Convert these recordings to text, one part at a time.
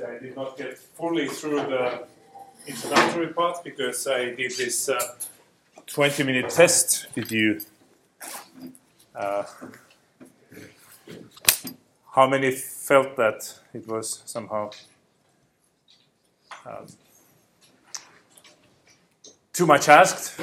I did not get fully through the introductory part because I did this uh, 20 minute test. Did you? Uh, how many felt that it was somehow um, too much asked?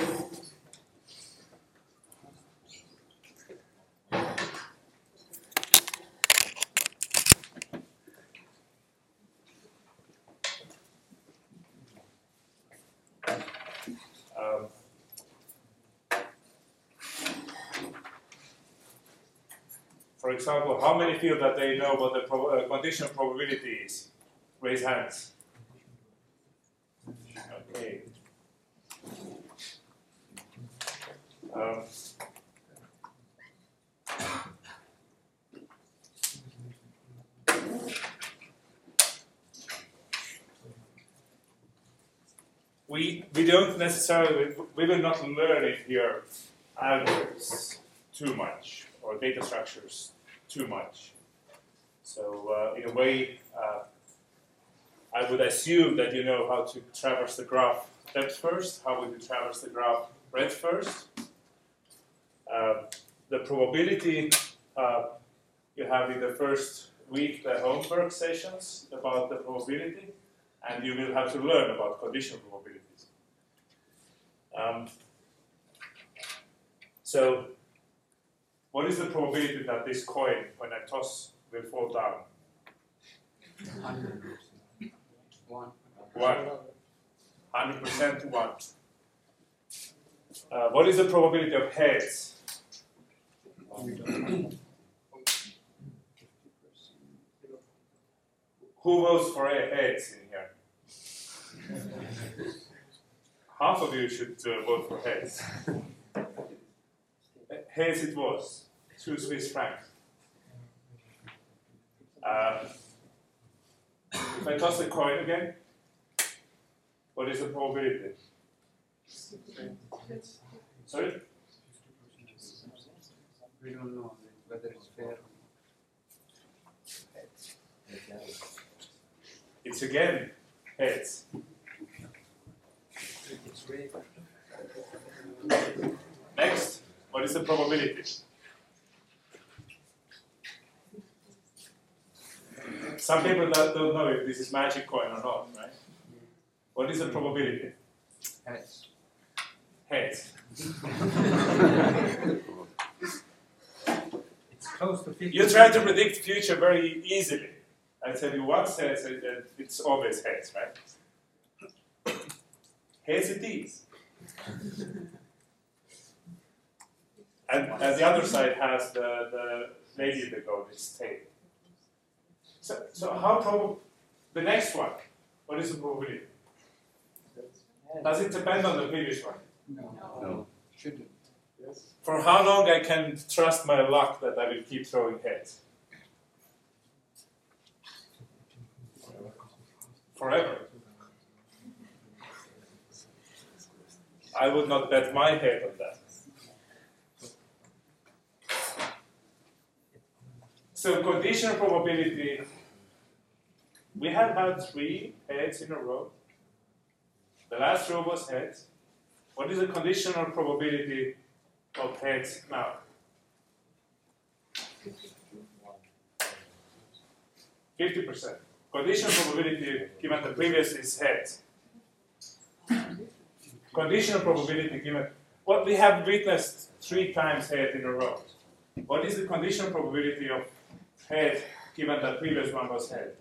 Example, how many feel that they know what the prob- uh, condition probability is? Raise hands. Okay. Um, we, we don't necessarily, we will not learn it here algorithms too much or data structures too much. So uh, in a way, uh, I would assume that you know how to traverse the graph depth first. How would you traverse the graph breadth first? Uh, the probability uh, you have in the first week the homework sessions about the probability, and you will have to learn about conditional probabilities. Um, so, what is the probability that this coin, when I toss, will fall down? 100%. One. One. 100% one. Uh, what is the probability of heads? Who votes for a- heads in here? Half of you should uh, vote for heads. Heads it was. Two Swiss francs. Uh, if I toss the coin again, what is the probability? Sorry? We don't know whether it's fair or It's again heads. Next, what is the probability? Some people that don't know if this is magic coin or not, right? What is the probability? heads. Heads. It's close to 50. You try to predict future very easily. I tell you once heads, and and it's always heads, right? Heads it is. And, and the other side has the, the lady in the goat, it's tail. So, so how probable, the next one, what is the probability? Does it depend on the previous one? No. No. Shouldn't. Yes. For how long I can trust my luck that I will keep throwing heads? Forever. I would not bet my head on that. So conditional probability, we have had three heads in a row. The last row was heads. What is the conditional probability of heads now? 50%. Conditional probability given the previous is heads. Conditional probability given what we have witnessed three times head in a row. What is the conditional probability of head given the previous one was head?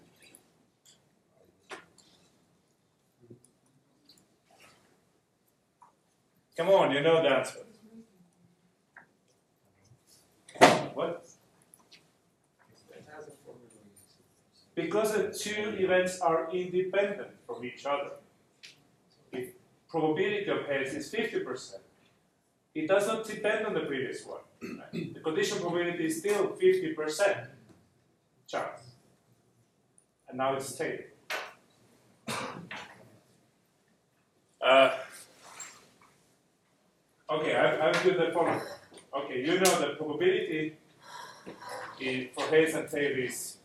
Come on, you know the answer. What? Because the two events are independent from each other. If probability of heads is 50%, it does not depend on the previous one. right? The condition probability is still 50% And now it's stable. Uh, okay, I, I'll do the following. Okay, you know the probability is, for heads and tail is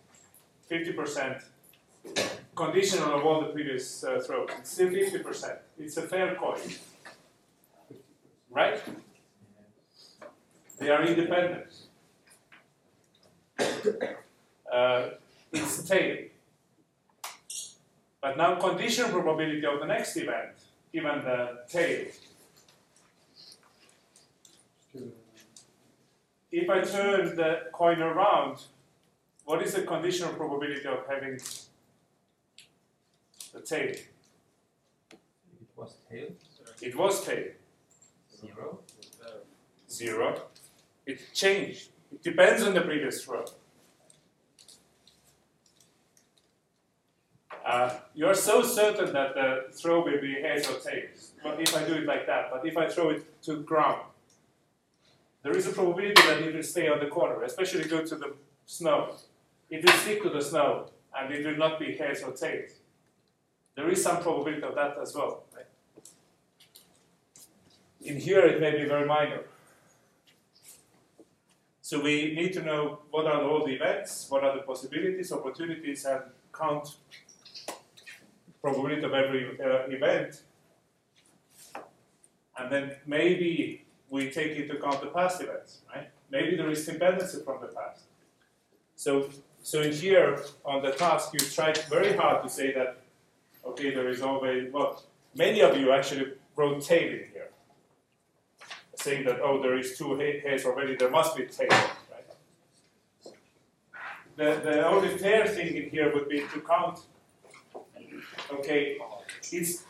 50% conditional of all the previous uh, throws. It's still 50%. It's a fair coin. Right? They are independent. Uh, it's tail. But now conditional probability of the next event, given the tail. If I turn the coin around, what is the conditional probability of having the tail? It was tail. It was tail. Zero. Zero. It changed. It depends on the previous throw. Uh, you're so certain that the throw will be heads or tails. But if I do it like that, but if I throw it to ground, there is a probability that it will stay on the corner, especially go to the snow. It will stick to the snow and it will not be heads or tails. There is some probability of that as well. Right? In here, it may be very minor. So we need to know what are all the events, what are the possibilities, opportunities, and count probability of every uh, event. And then maybe we take into account the past events, right? Maybe there is dependency from the past. So, so in here on the task, you tried very hard to say that, okay, there is always, well, many of you actually wrote tail in here saying that oh there is two hairs already, there must be tail, right? The, the only fair thing in here would be to count. Okay, it's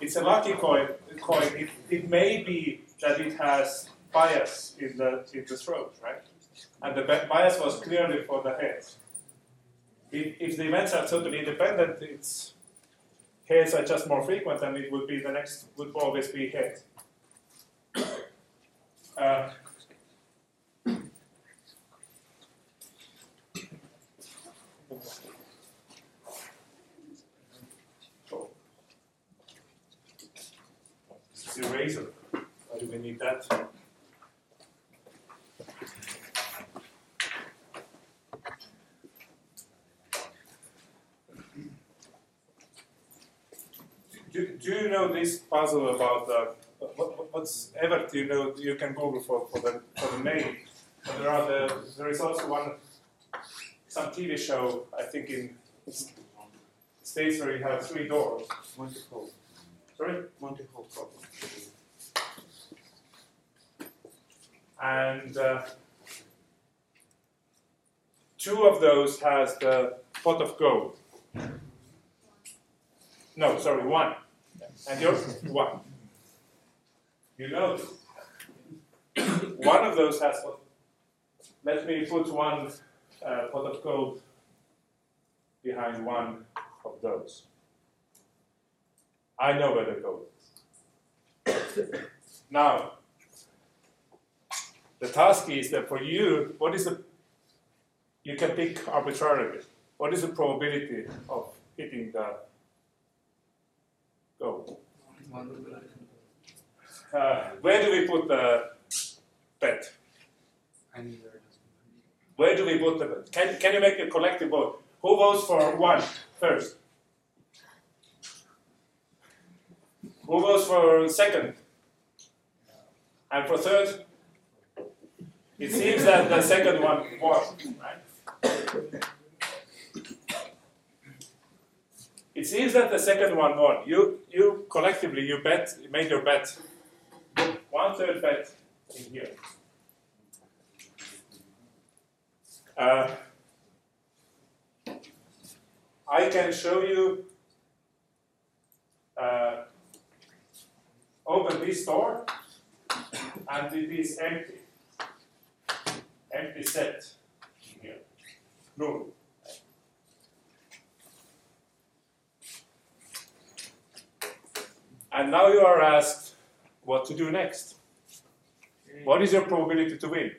it's a lucky coin. Coin. It, it may be that it has bias in the in the throat, right? And the bias was clearly for the heads. If, if the events are totally independent, it's heads are just more frequent, and it would be the next would always be head. Uh, oh. This is eraser. Why do we need that? Do, do you know this puzzle about uh, the what, what's ever you know you can Google for, for the for the name. But there are the there is also one some TV show I think in states where you have three doors. Monty Hall. Sorry, Monty Hall problem. And uh, two of those has the pot of gold. No, sorry, one, and yours one. You know, one of those has? Let me put one uh, pot of gold behind one of those. I know where the gold is. now, the task is that for you, what is the, you can pick arbitrarily. What is the probability of hitting the goal? Uh, where do we put the bet? Where do we put the bet? Can, can you make a collective vote? Who votes for one first? Who votes for second? And for third? It seems that the second one won, right? It seems that the second one won. You, you collectively, you bet, made your bet. One third bet in here. Uh, I can show you. Uh, open this door, and it is empty. Empty set in here. Room. And now you are asked what to do next. What is your probability to win?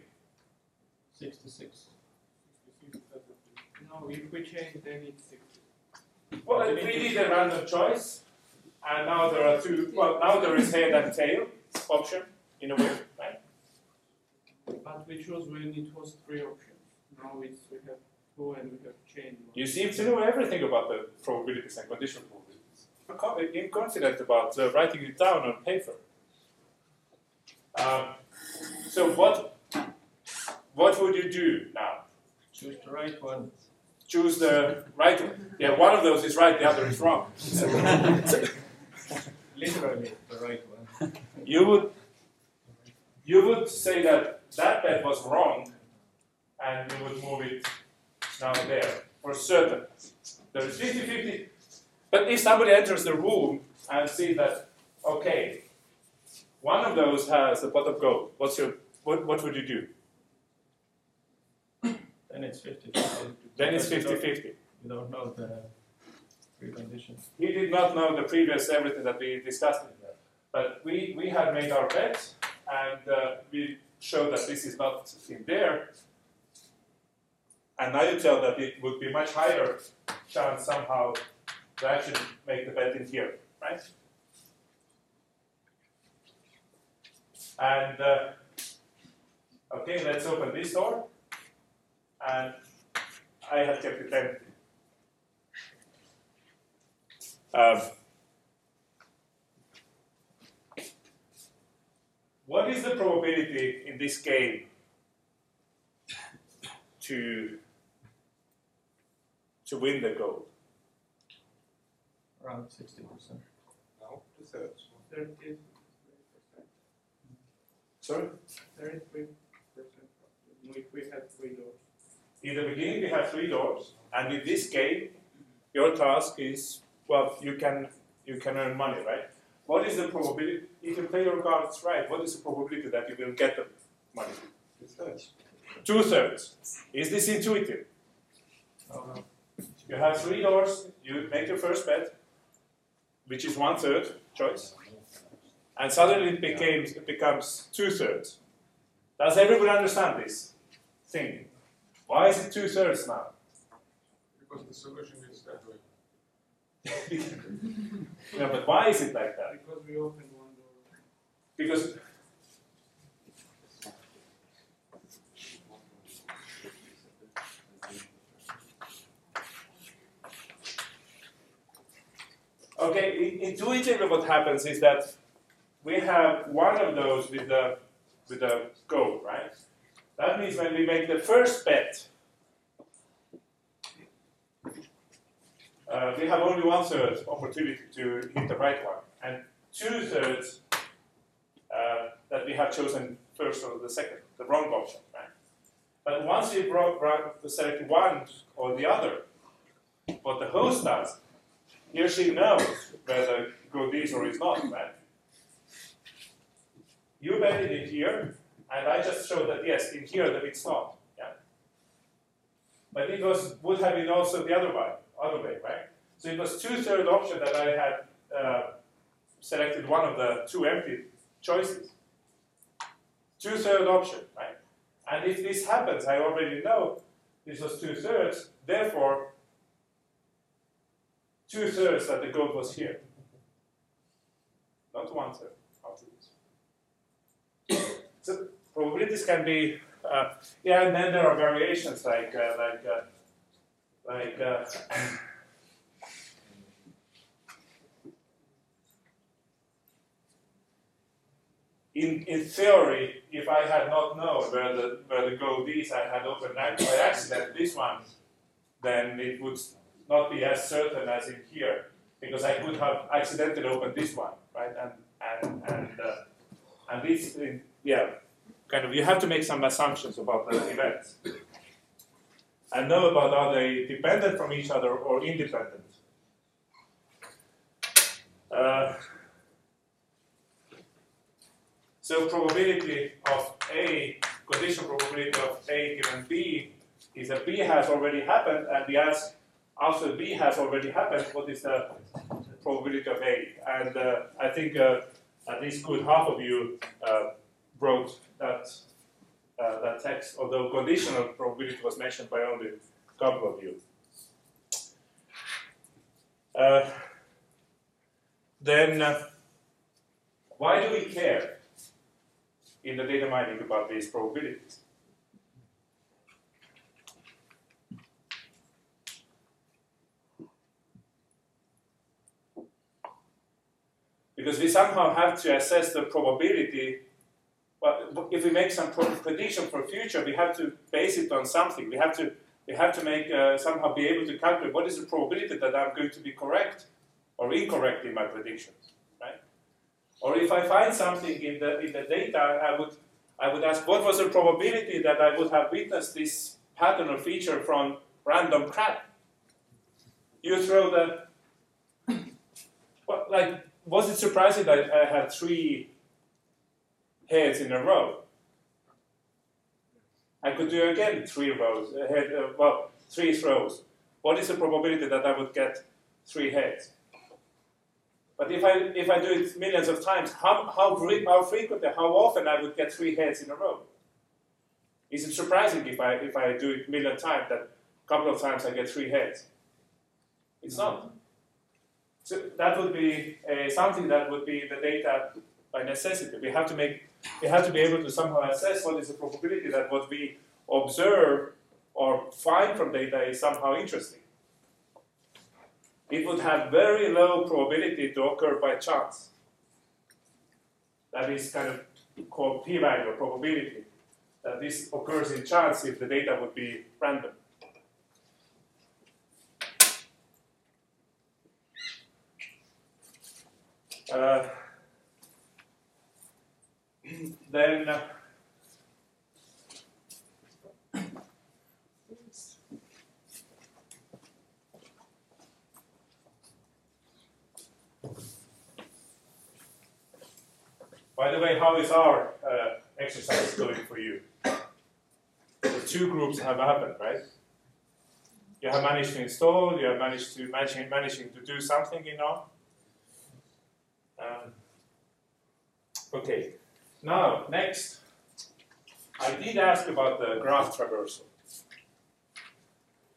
66. No, if we change, then it's 60. Well, we did a random choice, and now there are two. Well, now there is head and tail option in a way, right? But we chose when it was three options. Now it's we have two and we have chain. You seem to know everything about the probabilities and conditional probabilities. You're co- inconfident about uh, writing it down on paper. Um, so what what would you do now? Choose the right one. Choose the right one. Yeah, one of those is right, the other is wrong. Literally the right one. you would you would say that that bet was wrong, and you would move it now there for certain. There is 50-50. But if somebody enters the room and sees that, okay, one of those has a pot of gold, what's your what, what would you do? Then it's 50 50. Then it's 50-50. You don't know the preconditions. He did not know the previous everything that we discussed in there. But we, we had made our bet and uh, we show that this is not in there. And now you tell that it would be much higher chance somehow to actually make the bet in here, right? And uh, okay, let's open this door. And I have kept it empty. Um, what is the probability in this game to to win the gold? Around 60%. No, two thirds. Thirty percent. Sorry. Thirty-three percent. If we have three doors. In the beginning, we have three doors, and in this game, your task is well, you can you can earn money, right? What is the probability if you play your cards right? What is the probability that you will get the money? Two thirds. Two thirds. Is this intuitive? Oh, no. You have three doors, you make your first bet, which is one third choice, and suddenly it becomes, it becomes two thirds. Does everybody understand this thing? Why is it two thirds now? Because the solution is that way. yeah, but why is it like that? Because we opened one door. Because Okay, intuitively, what happens is that we have one of those with the with the goal, right? That means when we make the first bet, uh, we have only one third opportunity to hit the right one, and two thirds uh, that we have chosen first or the second, the wrong option, right? But once we brought, brought, select one or the other, what the host does, he or she knows whether good is or is not, right? You bet it in here, and I just showed that yes, in here that it's not, yeah. But it was would have been also the other way, other way, right? So it was two-third option that I had uh, selected one of the two empty choices. Two-third option, right? And if this happens, I already know this was two-thirds, therefore two thirds that the goat was here. Not one third after so probabilities can be, uh, yeah, and then there are variations like, uh, like, uh, like, uh, in, in theory, if I had not known where the, where the gold is, I had opened by accident this one, then it would not be as certain as in here because I could have accidentally opened this one, right? And and and uh, and this, yeah, kind of you have to make some assumptions about the events and know about are they dependent from each other or independent. Uh, so probability of A, condition probability of A given B is that B has already happened and we ask after B has already happened, what is the probability of A? And uh, I think uh, at least good half of you uh, wrote that uh, that text, although conditional probability was mentioned by only a couple of you. Uh, then, uh, why do we care in the data mining about these probabilities? Because we somehow have to assess the probability but if we make some prediction for future, we have to base it on something. We have to we have to make uh, somehow be able to calculate what is the probability that I'm going to be correct or incorrect in my predictions, right? Or if I find something in the in the data, I would I would ask what was the probability that I would have witnessed this pattern or feature from random crap. You throw the what like was it surprising that I had three heads in a row? I could do again three rows, head, uh, well, three throws. What is the probability that I would get three heads? But if I if I do it millions of times, how how, how frequently, how often I would get three heads in a row? Is it surprising if I if I do it million times that a couple of times I get three heads? It's not. So that would be uh, something that would be the data by necessity. We have to make we have to be able to somehow assess what is the probability that what we observe or find from data is somehow interesting. It would have very low probability to occur by chance. That is kind of called p-value or probability. That this occurs in chance if the data would be random. Uh, then uh, by the way, how is our uh, exercise going for you? The two groups have happened, right? You have managed to install. You have managed to managing managing to do something, you know. Um, okay, now next, I did ask about the graph traversal.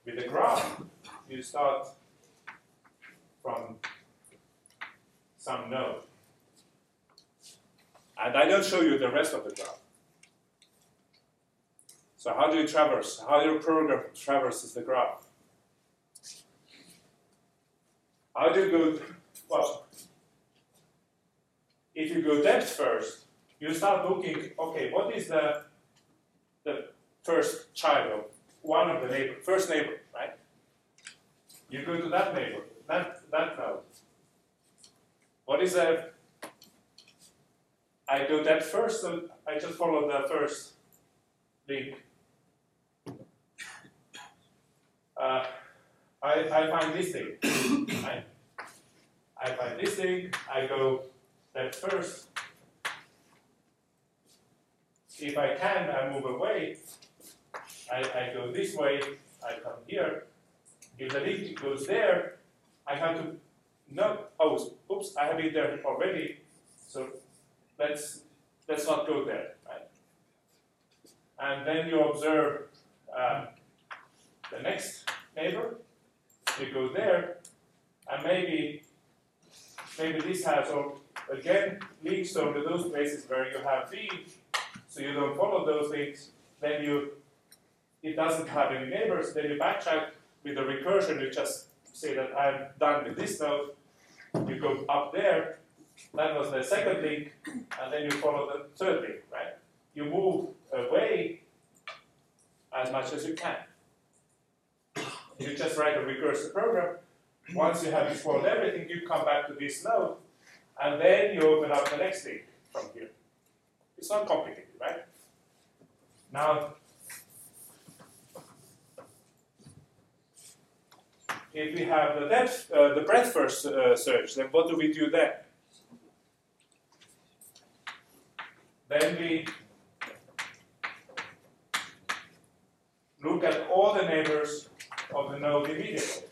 With the graph, you start from some node. And I don't show you the rest of the graph. So how do you traverse? How your program traverses the graph? How do you go? Well, if you go depth first, you start looking. Okay, what is the the first child of one of the neighbor, first neighbor, right? You go to that neighbor, that that node. What is the I do that first, so I just follow the first link. Uh, I, I find this thing. right? I find this thing, I go that first. If I can, I move away. I, I go this way, I come here. If the link goes there, I have to no oh oops, I have it there already. So let's let's not go there, right? And then you observe um, the next neighbor. You go there, and maybe maybe this has or again leads over those places where you have V, so you don't follow those links. Then you it doesn't have any neighbors. Then you backtrack with the recursion. You just say that I'm done with this node. You go up there, that was the second link, and then you follow the third link, right? You move away as much as you can. You just write a recursive program. Once you have explored everything, you come back to this node, and then you open up the next link from here. It's not complicated, right? Now, if we have the depth, uh, the breadth first uh, search, then what do we do then? Then we look at all the neighbors of the node immediately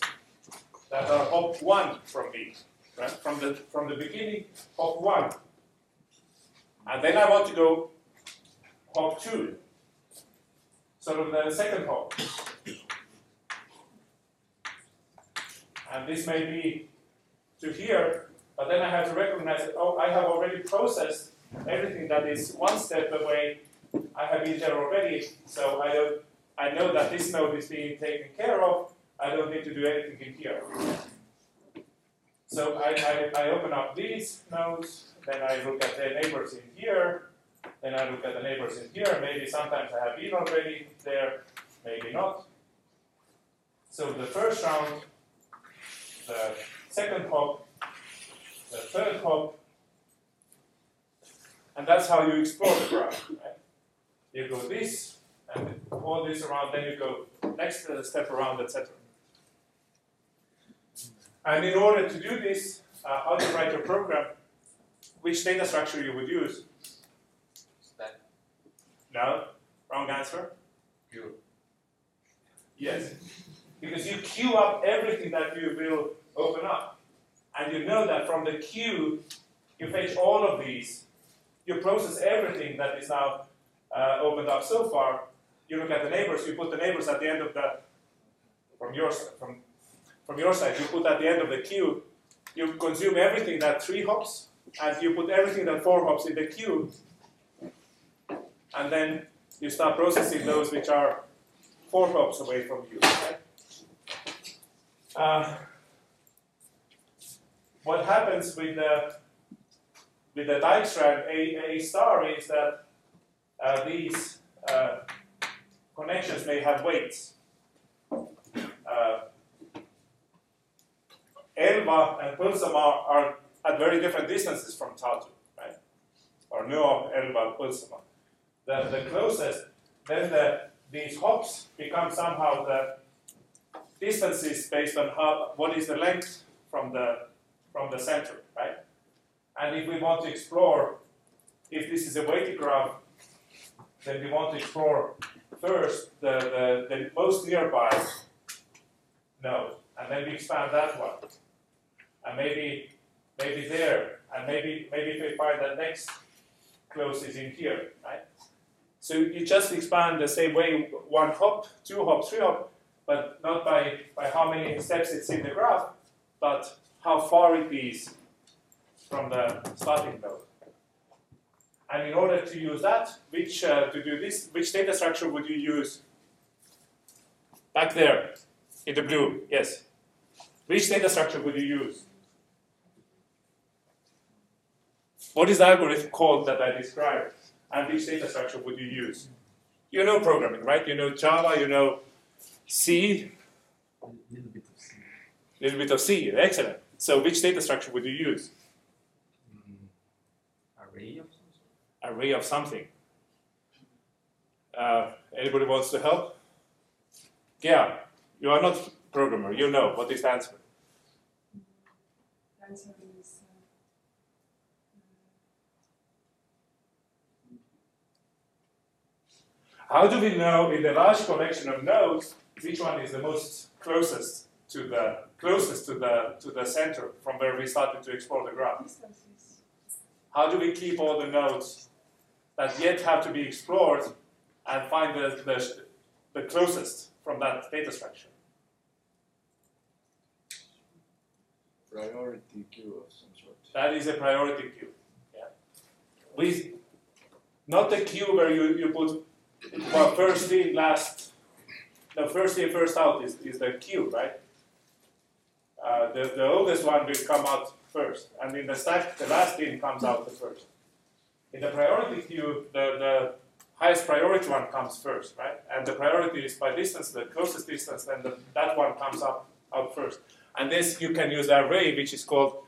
that are hop one from me, right? From the from the beginning, hop one, and then I want to go hop two, sort of the second hop, and this may be to here, but then I have to recognize that oh, I have already processed everything that is one step away, I have been there already, so I don't I know that this node is being taken care of, I don't need to do anything in here. So I, I, I open up these nodes, then I look at the neighbors in here, then I look at the neighbors in here, maybe sometimes I have been already there, maybe not. So the first round, the second hop, the third hop, and that's how you explore the graph. Right? You go this, and all this around, then you go next uh, step around, etc. And in order to do this, uh, how to write your program, which data structure you would use? No, wrong answer. Queue. Yes, because you queue up everything that you will open up, and you know that from the queue, you fetch all of these, you process everything that is now uh, opened up so far. You look at the neighbors, you put the neighbors at the end of the from your from from your side, you put at the end of the queue, you consume everything that three hops, and you put everything that four hops in the queue, and then you start processing those which are four hops away from you. Uh, what happens with the with the Dijkstra and A, A star is that uh, these uh, connections may have weights. Uh, Elva and Põltsamaa are at very different distances from Tartu, right? Or no, Elva, Põltsamaa. The, the closest, then the, these hops become somehow the distances based on how what is the length from the from the center, right? And if we want to explore, if this is a weighted graph, then we want to explore first the, the, the most nearby node, and then we expand that one. And maybe maybe there, and maybe maybe if we find that next close is in here, right? So you just expand the same way, one hop, two hop, three hop, but not by, by how many steps it's in the graph, but how far it is from the starting node. And in order to use that, which uh, to do this, which data structure would you use? Back there, in the blue, yes. Which data structure would you use? What is the algorithm called that I described? And which data structure would you use? You know programming, right? You know Java, you know C, A little bit of C. A little bit of C. Excellent. So which data structure would you use? Mm, array of some sort. Array of something. Uh, anybody wants to help? Yeah, you are not programmer. You know what is the answer. answer is How do we know in the large collection of nodes which one is the most closest to the closest to the to the center from where we started to explore the graph? How do we keep all the nodes that yet have to be explored and find the, the, the closest from that data structure? priority queue of some sort. That is a priority queue. Yeah. We, not the queue where you, you put well, first in, last, The first in, first out is, is the queue, right? Uh, the, the oldest one will come out first, and in the stack, the last in comes out the first. In the priority queue, the, the highest priority one comes first, right? And the priority is by distance, the closest distance, then the, that one comes up out first. And this you can use array, which is called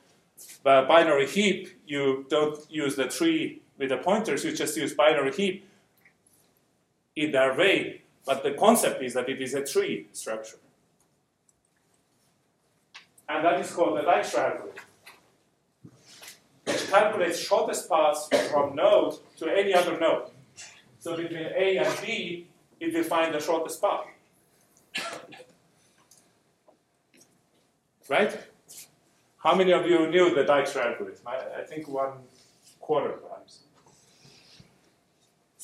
the binary heap. You don't use the tree with the pointers, you just use binary heap in the array. But the concept is that it is a tree structure. And that is called the Dijkstra algorithm, which calculates shortest paths from node to any other node. So between A and B, it will find the shortest path. Right? How many of you knew the Dijkstra algorithm? I, I think one quarter perhaps.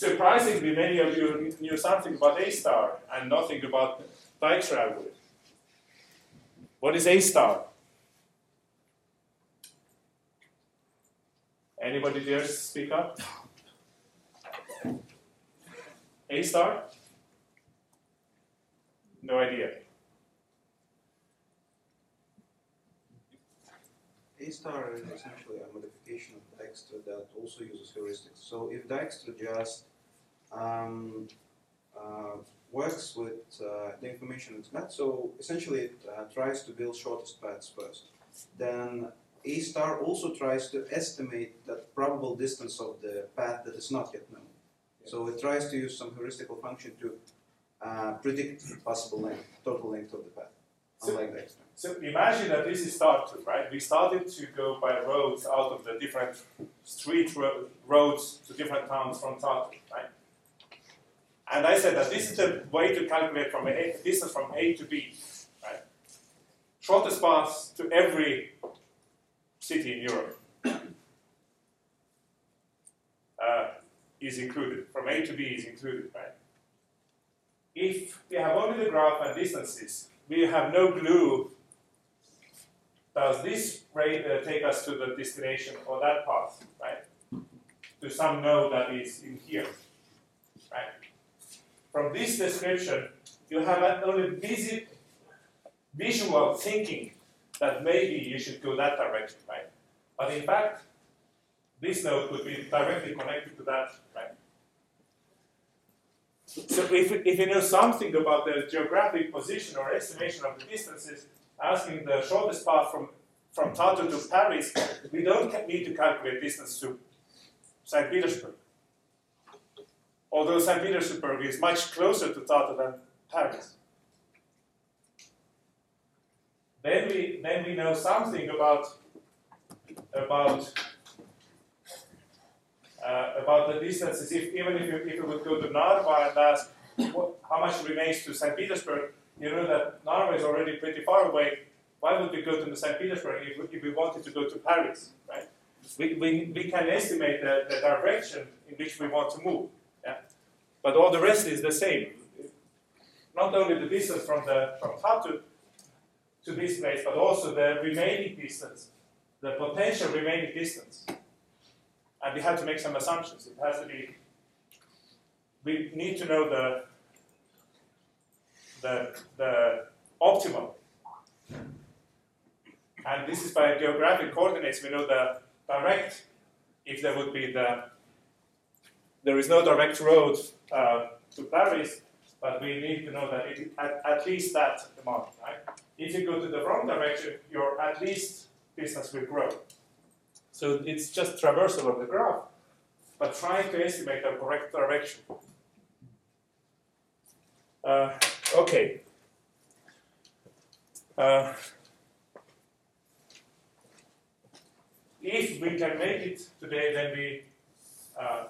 Surprisingly, many of you knew something about A star and nothing about Dijkstra. What is A star? Anybody dare speak up? A star? No idea. A star is essentially a modification of Dijkstra that also uses heuristics. So if Dijkstra just um, uh, works with uh, the information it's met, so essentially it uh, tries to build shortest paths first. Then A star also tries to estimate the probable distance of the path that is not yet known. So it tries to use some heuristical function to uh, predict possible length, total length of the path, So-. So imagine that this is start two, right? We started to go by roads out of the different street ro- roads to different towns from Tartu, right? And I said that this is the way to calculate from a distance from A to B, right? Shortest path to every city in Europe uh, is included. From A to B is included, right? If we have only the graph and distances, we have no clue does this rate uh, take us to the destination or that path, right? To some node that is in here? From this description, you have only visual thinking that maybe you should go that direction, right? But in fact, this node could be directly connected to that, right? So if, if you know something about the geographic position or estimation of the distances, asking the shortest path from, from Tartu to Paris, we don't need to calculate distance to St. Petersburg. Although St. Petersburg is much closer to Tartu than Paris. Then we, then we know something about, about, uh, about the distances. If, even if you, if you would go to Narva and ask what, how much remains to St. Petersburg, you know that Narva is already pretty far away. Why would we go to St. Petersburg if, we- if we wanted to go to Paris, right? We, we, we can estimate the, the direction in which we want to move? But all the rest is the same. Not only the distance from the from Tartu to this place, but also the remaining distance, the potential remaining distance. And we have to make some assumptions. It has to be. We need to know the the the optimal. And this is by geographic coordinates. We know the direct, if there would be the. There is no direct road uh, to Paris, but we need to know that it at, at least that amount, right? If you go to the wrong direction, your at least distance will grow. So it's just traversal of the graph, but trying to estimate the correct direction. Uh, okay. Uh, if we can make it today, then we uh,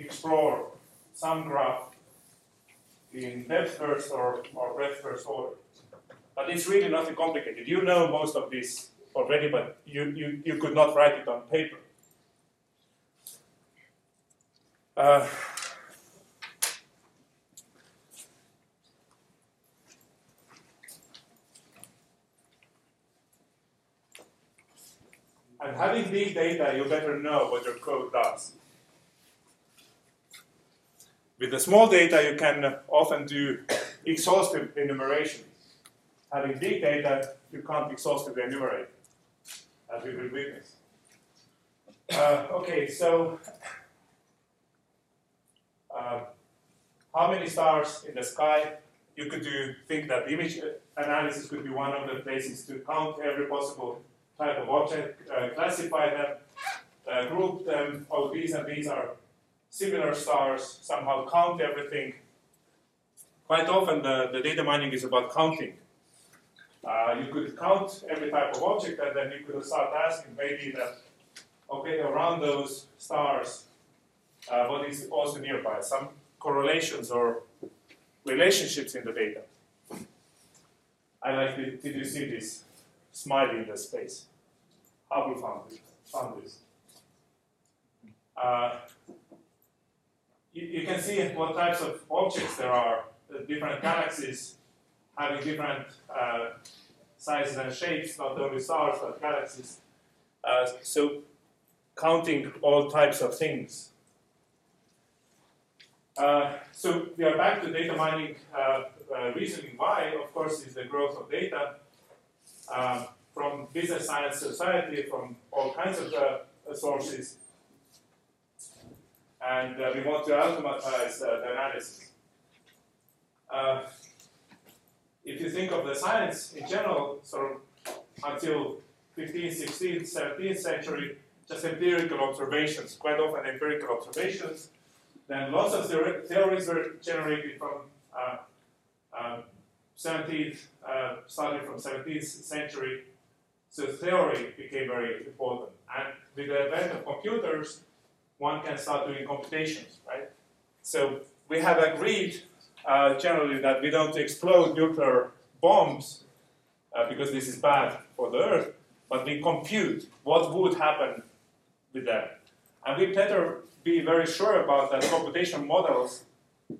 explore some graph in depth first or, or breadth first order. But it's really nothing complicated. You know most of this already, but you, you, you could not write it on paper. Uh, and having big data, you better know what your code does. With the small data, you can often do exhaustive enumeration. Having big data, you can't exhaustively enumerate, as we will witness. Uh, okay, so uh, how many stars in the sky? You could do think that image analysis could be one of the places to count every possible type of object, uh, classify them, uh, group them. Oh, these and these are similar stars. Somehow count everything. Quite often, the, the data mining is about counting. Uh, you could count every type of object, and then you could start asking maybe that, okay, around those stars, uh, what is also nearby? Some correlations or relationships in the data. I like, the, did you see this smiley in the space? Hubble found, it, found this. Uh, you, you can see what types of objects there are, the different galaxies having different uh, sizes and shapes, not only stars but galaxies. Uh, so counting all types of things. Uh, so we are back to data mining uh, uh, reasoning why, of course, is the growth of data. From business science society, from all kinds of uh, sources, and uh, we want to automatize uh, the analysis. Uh, if you think of the science in general, sort of until 15th, 16th, 17th century, just empirical observations, quite often empirical observations, then lots of theor- theories were generated from uh, um, 17th, uh, starting from 17th century. So theory became very important. And with the advent of computers, one can start doing computations, right? So we have agreed uh, generally that we don't explode nuclear bombs uh, because this is bad for the Earth, but we compute what would happen with them. And we better be very sure about that computation models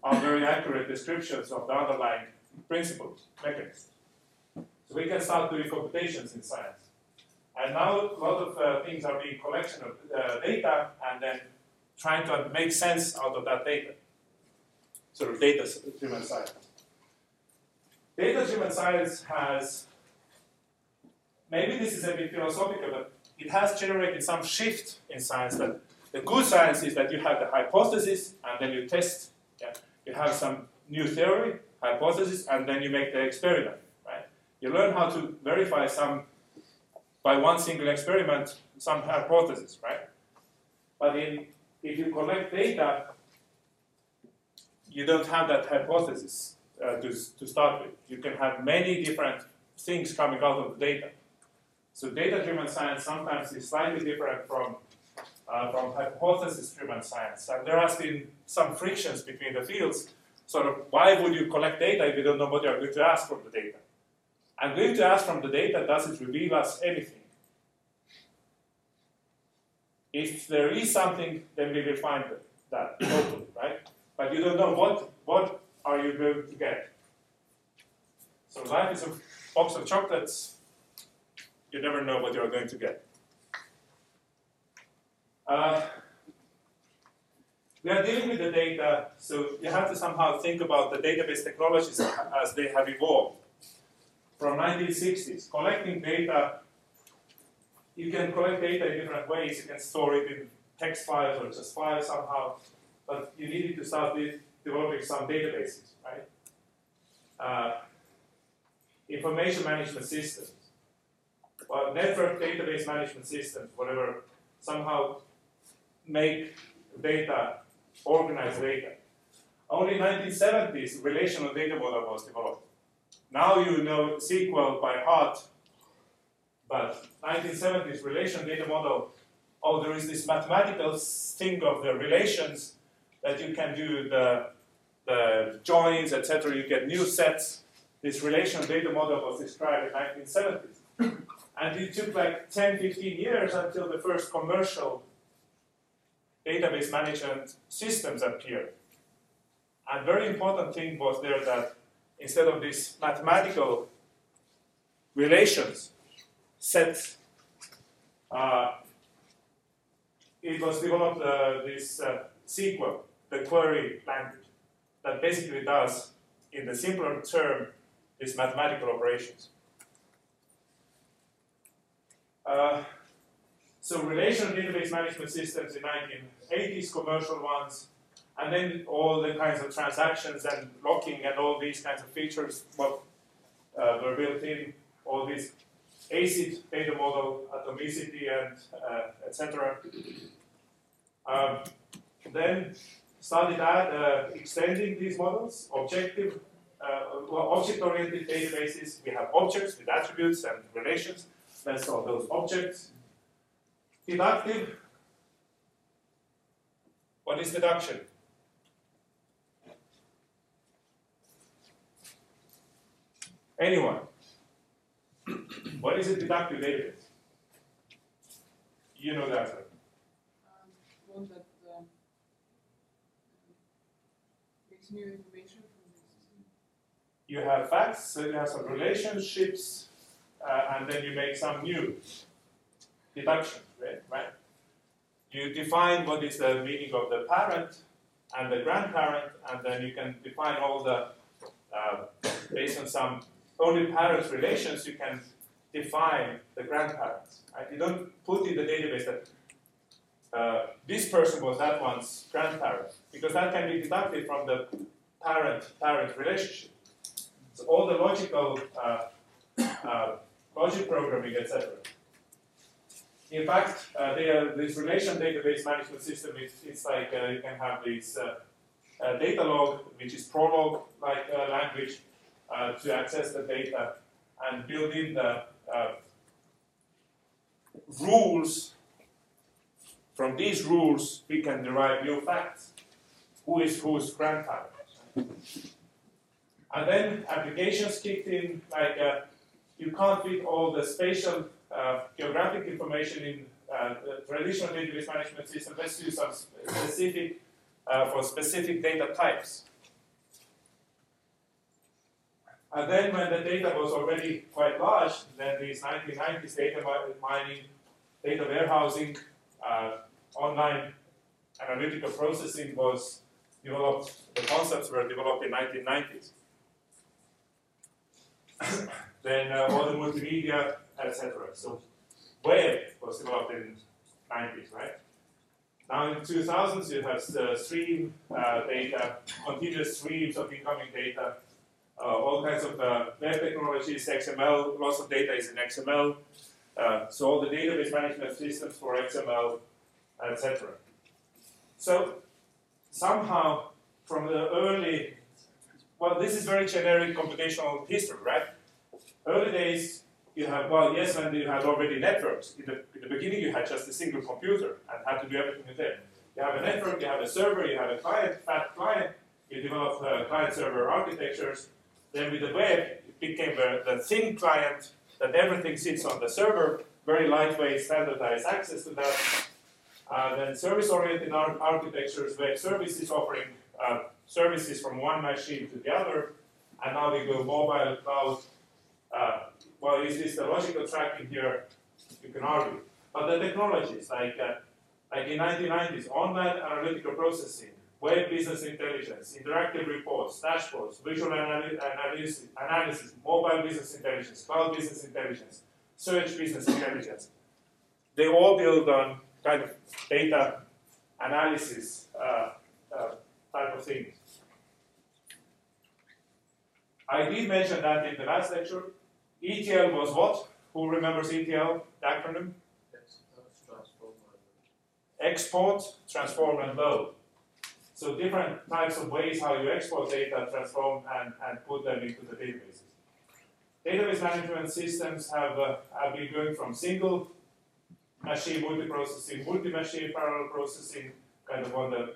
are very accurate descriptions of the underlying principles, mechanisms. So we can start doing computations in science. And now a lot of uh, things are being collection of uh, data and then trying to make sense out of that data. Sort of data-driven science. Data-driven science has, maybe this is a bit philosophical, but it has generated some shift in science that the good science is that you have the hypothesis and then you test. Yeah? You have some new theory, hypothesis, and then you make the experiment. Right? You learn how to verify some by one single experiment some hypothesis, right? But in, if you collect data, you don't have that hypothesis uh, to, to start with. You can have many different things coming out of the data. So data-driven science sometimes is slightly different from uh, from hypothesis-driven science. And there has been some frictions between the fields. Sort of, why would you collect data if you don't know what you are going to ask from the data? I'm going to ask from the data, does it reveal us anything? If there is something, then we will find that totally, right? But you don't know what what are you going to get. So life is a box of chocolates. You never know what you are going to get. Uh, we are dealing with the data, so you have to somehow think about the database technologies as they have evolved. From 1960s, collecting data, you can collect data in different ways. You can store it in text files or just files somehow, but you needed to start developing some databases, right? Uh, information management systems, well, network database management systems, whatever, somehow make data, organize data. Only 1970s relational data model was developed. Now you know SQL by heart, but 1970s relation data model, oh, there is this mathematical thing of the relations that you can do the, the joins, etc. You get new sets. This relational data model was described in 1970s. and it took like 10, 15 years until the first commercial database management systems appeared. And very important thing was there that instead of these mathematical relations, sets, uh, it was developed uh, this uh, SQL, the query language, that basically does, in the simpler term, these mathematical operations. Uh, so relational database management systems in 1980s, commercial ones, and then all the kinds of transactions and locking and all these kinds of features what uh, were built in, all these ACID data model, atomicity, and uh, etc. Um, then started at, uh, extending these models, objective, uh, object-oriented databases. We have objects with attributes and relations. Let's those objects. Deductive. What is deduction? Anyone? what is a deductive database? You know um, that um, makes new information from the system. You have facts, so you have some relationships, uh, and then you make some new deductions, right? right? You define what is the meaning of the parent and the grandparent, and then you can define all the, uh, based on some only parent relations, you can define the grandparents. Right? You don't put in the database that uh, this person was that one's grandparent, because that can be deducted from the parent-parent relationship. So all the logical uh, uh, logic programming, etc. In fact, uh, are, this relation database management system, it's, it's like uh, you can have this uh, Datalog, which is Prolog like language, uh, to access the data and build in the uh, rules. From these rules, we can derive new facts. Who is whose grandparent? And then applications kicked in, like uh, you can't fit all the spatial uh, geographic information in uh, the traditional database management system. Let's do some specific uh, for specific data types. And then when the data was already quite large, then these 1990s data mining, data warehousing, uh, online analytical processing was developed, the concepts were developed in 1990s. then uh, all the multimedia, etc. So web was developed in 90s, right? Now in 2000s you have the stream uh, data, continuous streams of incoming data, uh, all kinds of uh, web technologies, XML, lots of data is in XML. Uh, so all the database management systems for XML, etc. So somehow from the early, well, this is very generic computational history, right? Early days, you have, well, yes, when you had already networks. In the, in the beginning, you had just a single computer and had to do everything with it. You have a network, you have a server, you have a client, fat client, you develop uh, client-server architectures. Then with the web, it became the, thin client that everything sits on the server, very lightweight, standardized access to that. Uh, then service-oriented ar- architectures, web services offering uh, services from one machine to the other. And now we go mobile, cloud, uh, well, is this the logical tracking here? You can argue. But the technologies, like, uh, like in 1990s, online analytical processing, web business intelligence, interactive reports, dashboards, visual analy- analysis, analysis, mobile business intelligence, cloud business intelligence, search business intelligence, they all build on kind of data analysis uh, uh, type of things. I did mention that in the last lecture. ETL was what? Who remembers ETL, the acronym? Export, transform, and load. So different types of ways how you export data, transform, and, and put them into the databases. Database management systems have, uh, have been going from single machine multiprocessing, multi-machine parallel processing, kind of on the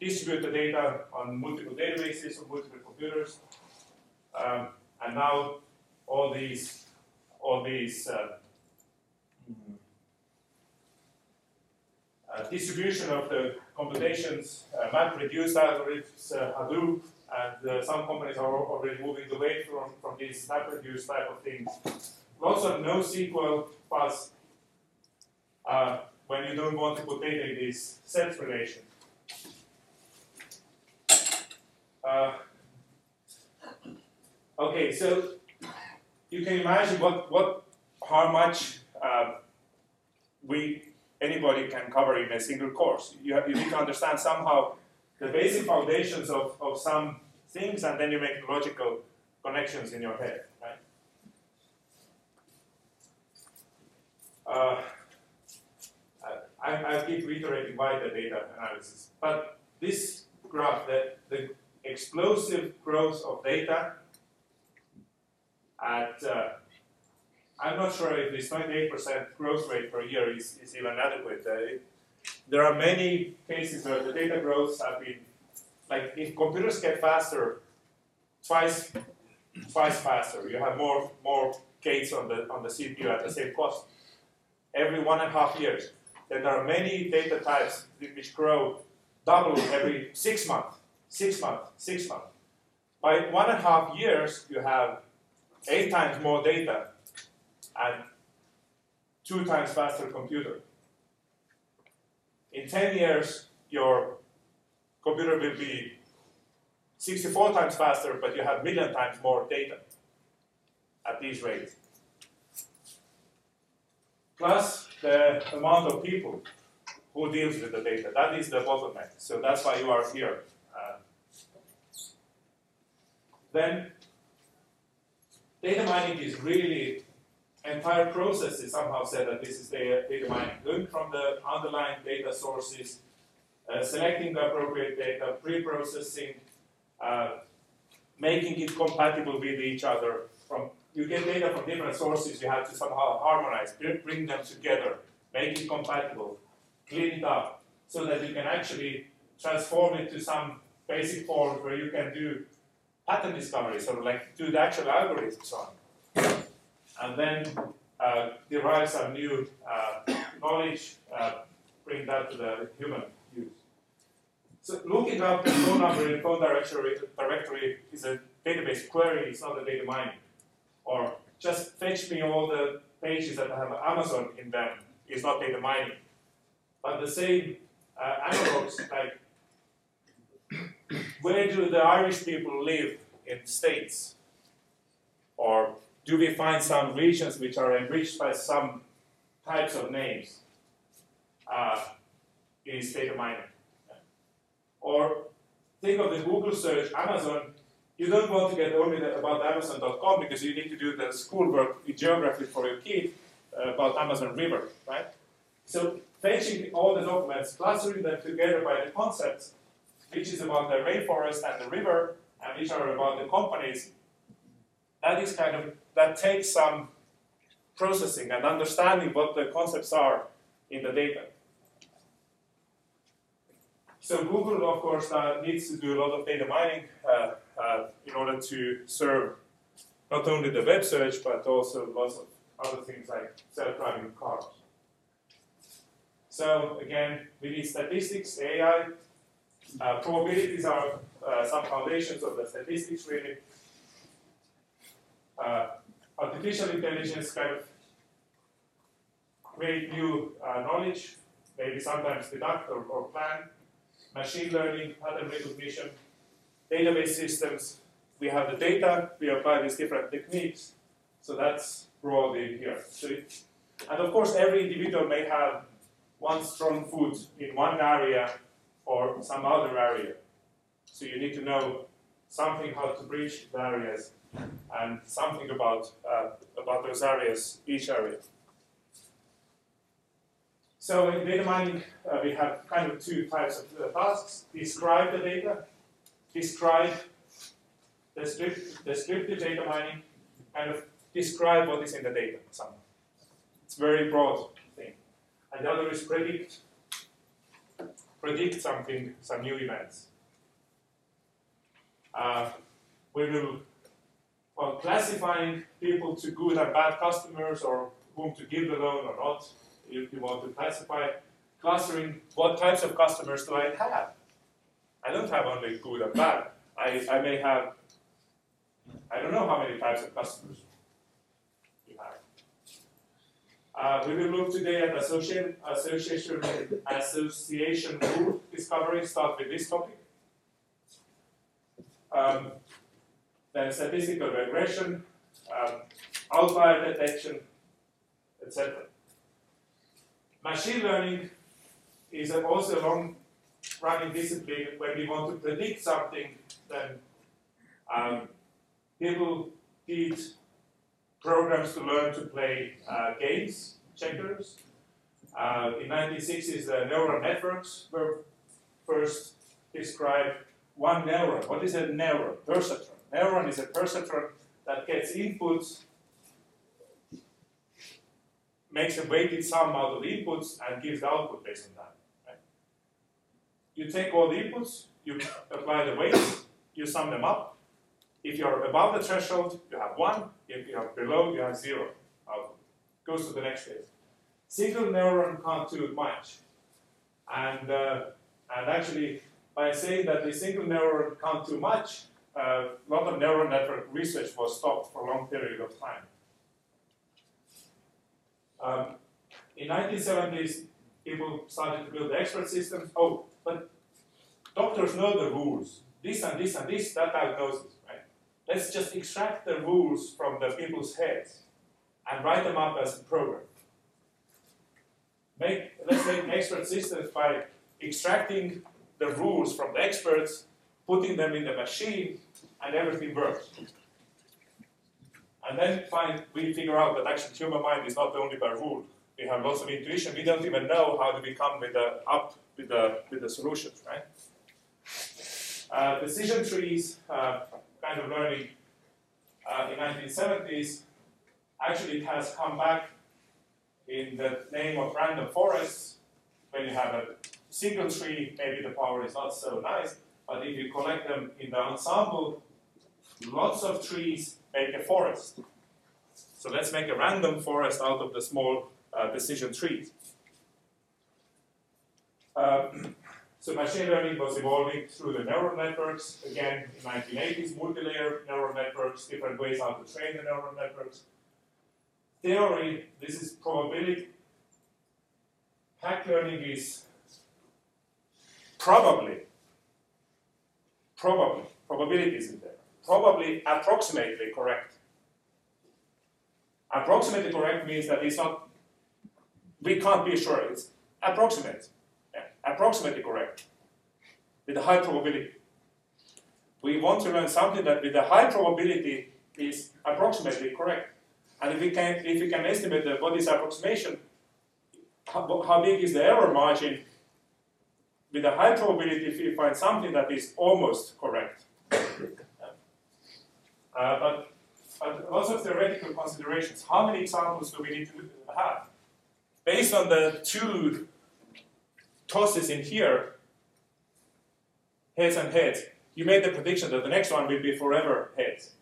distribute the data on multiple databases or multiple computers. Um, and now all these, all these uh, uh, distribution of the computations, uh, map-reduced algorithms, uh, Hadoop, and uh, some companies are already moving away from, from these map-reduced type of things. Lots of NoSQL fuzz uh, when you don't want to put data in this set relation. Uh, okay, so you can imagine what, what how much we anybody can cover in a single course. You, have, you need to understand somehow the basic foundations of, of some things, and then you make logical connections in your head, right? Uh, I, I keep reiterating why the data analysis, but this graph, the, the explosive growth of data at, uh, I'm not sure if this 28% growth rate per year is, is even adequate. Uh, it, there are many cases where the data growths have been, like if computers get faster, twice, twice faster, you have more, more gates on the, on the CPU at the same cost every one and a half years. Then there are many data types which grow double every six months, six months, six months. By one and a half years, you have eight times more data and two times faster computer. In 10 years, your computer will be 64 times faster, but you have million times more data at these rates. plus the amount of people who deals with the data. That is the bottleneck. So that's why you are here. Uh, then data mining is really entire process is somehow said that this is data, data mining. going from the underlying data sources, uh, selecting the appropriate data, pre-processing, uh, making it compatible with each other. From you get data from different sources, you have to somehow harmonize, bring them together, make it compatible, clean it up, so that you can actually transform it to some basic form where you can do pattern discovery, sort of like do the actual algorithms on and then uh, derive some new uh, knowledge, uh, bring that to the human use. So looking up the phone number in phone directory, directory is a database query, it's not a data mining. Or just fetch me all the pages that have Amazon in them is not data mining. But the same uh, analogs, like where do the Irish people live in the States? Or do we find some regions which are enriched by some types of names uh, is data mining. Or think of the Google search, Amazon. You don't want to get only about Amazon.com because you need to do the schoolwork in geography for your kid uh, about Amazon River, right? So fetching all the documents, clustering them together by the concepts, which is about the rainforest and the river, and which are about the companies, that is kind of that takes some processing and understanding what the concepts are in the data. So Google, of course, uh, needs to do a lot of data mining uh, uh, in order to serve not only the web search, but also lots of other things like self-driving cars. So again, we need statistics, AI. Uh, probabilities are uh, some foundations of the statistics, really. Artificial intelligence kind of create new uh, knowledge, maybe sometimes deduct or, or plan, machine learning, pattern recognition, database systems. We have the data, we apply these different techniques. So that's broadly here. So it, and of course, every individual may have one strong foot in one area or some other area. So you need to know something how to bridge the areas and something about, uh, about those areas, each area. So in data mining, uh, we have kind of two types of uh, tasks. Describe the data, describe descriptive, descriptive data mining, kind of describe what is in the data somehow. It's very broad thing. And the other is predict, predict something, some new events. Uh, we will on classifying people to good and bad customers or whom to give the loan or not, if you want to classify, clustering what types of customers do I have? I don't have only good and bad. I, I may have, I don't know how many types of customers you have. Uh, we will look today at association, association, association rule discovery, start with this topic. Um, then statistical regression, um, outlier detection, etc. Machine learning is also a long running discipline when we want to predict something, then um, people did programs to learn to play uh, games, checkers. Uh, in 1960s, the neural networks were first described. One neuron. What is a neuron? Perceptron neuron is a perceptron that gets inputs, makes a weighted sum out of the inputs, and gives the output based on that. Right? You take all the inputs, you apply the weights, you sum them up. If you're above the threshold, you have one. If you are below, you have zero output. Goes to the next phase. Single neuron can't do much. And, uh, and actually, by saying that the single neuron can't do much, a uh, lot of neural network research was stopped for a long period of time. Um, in 1970s, people started to build expert systems. Oh, but doctors know the rules. This and this and this, that diagnosis, right? Let's just extract the rules from the people's heads and write them up as a program. make let's make expert systems by extracting the rules from the experts, putting them in the machine, and everything works. And then find we figure out that actually human mind is not only by rule. We have lots of intuition. We don't even know how to become with the up with the with the solutions, right? Uh, decision trees, uh, kind of learning uh, in 1970s. Actually, it has come back in the name of random forests. When you have a single tree, maybe the power is not so nice, but if you collect them in the ensemble, lots of trees make a forest. So let's make a random forest out of the small uh, decision trees. Uh, so machine learning was evolving through the neural networks. Again, in 1980s, multi-layer neural networks, different ways how to train the neural networks. Theory, this is probability. PAC learning is probably, probably, probability isn't there. Probably approximately correct. Approximately correct means that it's not, we can't be sure, it's approximate. Yeah, approximately correct. With a high probability. We want to learn something that with a high probability is approximately correct. And if we can, if we can estimate the body's approximation, how, how big is the error margin with a high probability if we find something that is almost correct. Uh, but, but lots of theoretical considerations. How many examples do we need to have? Based on the two tosses in here, heads and heads, you made the prediction that the next one will be forever heads.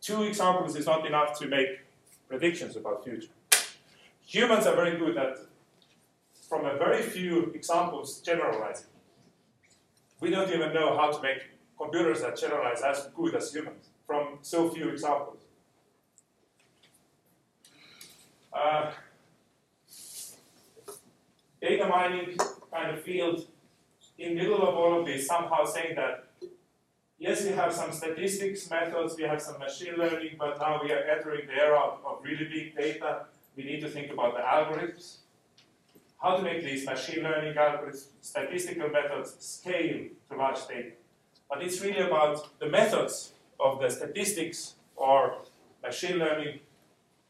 Two examples is not enough to make predictions about future. Humans are very good at, from a very few examples, generalizing. We don't even know how to make computers that generalize as good as humans from so few examples. Uh, data mining kind of field in the middle of all of this somehow saying that yes, we have some statistics methods, we have some machine learning, but now we are entering the era of, of really big data. We need to think about the algorithms. How to make these machine learning algorithms, statistical methods scale to large data. But it's really about the methods of the statistics or machine learning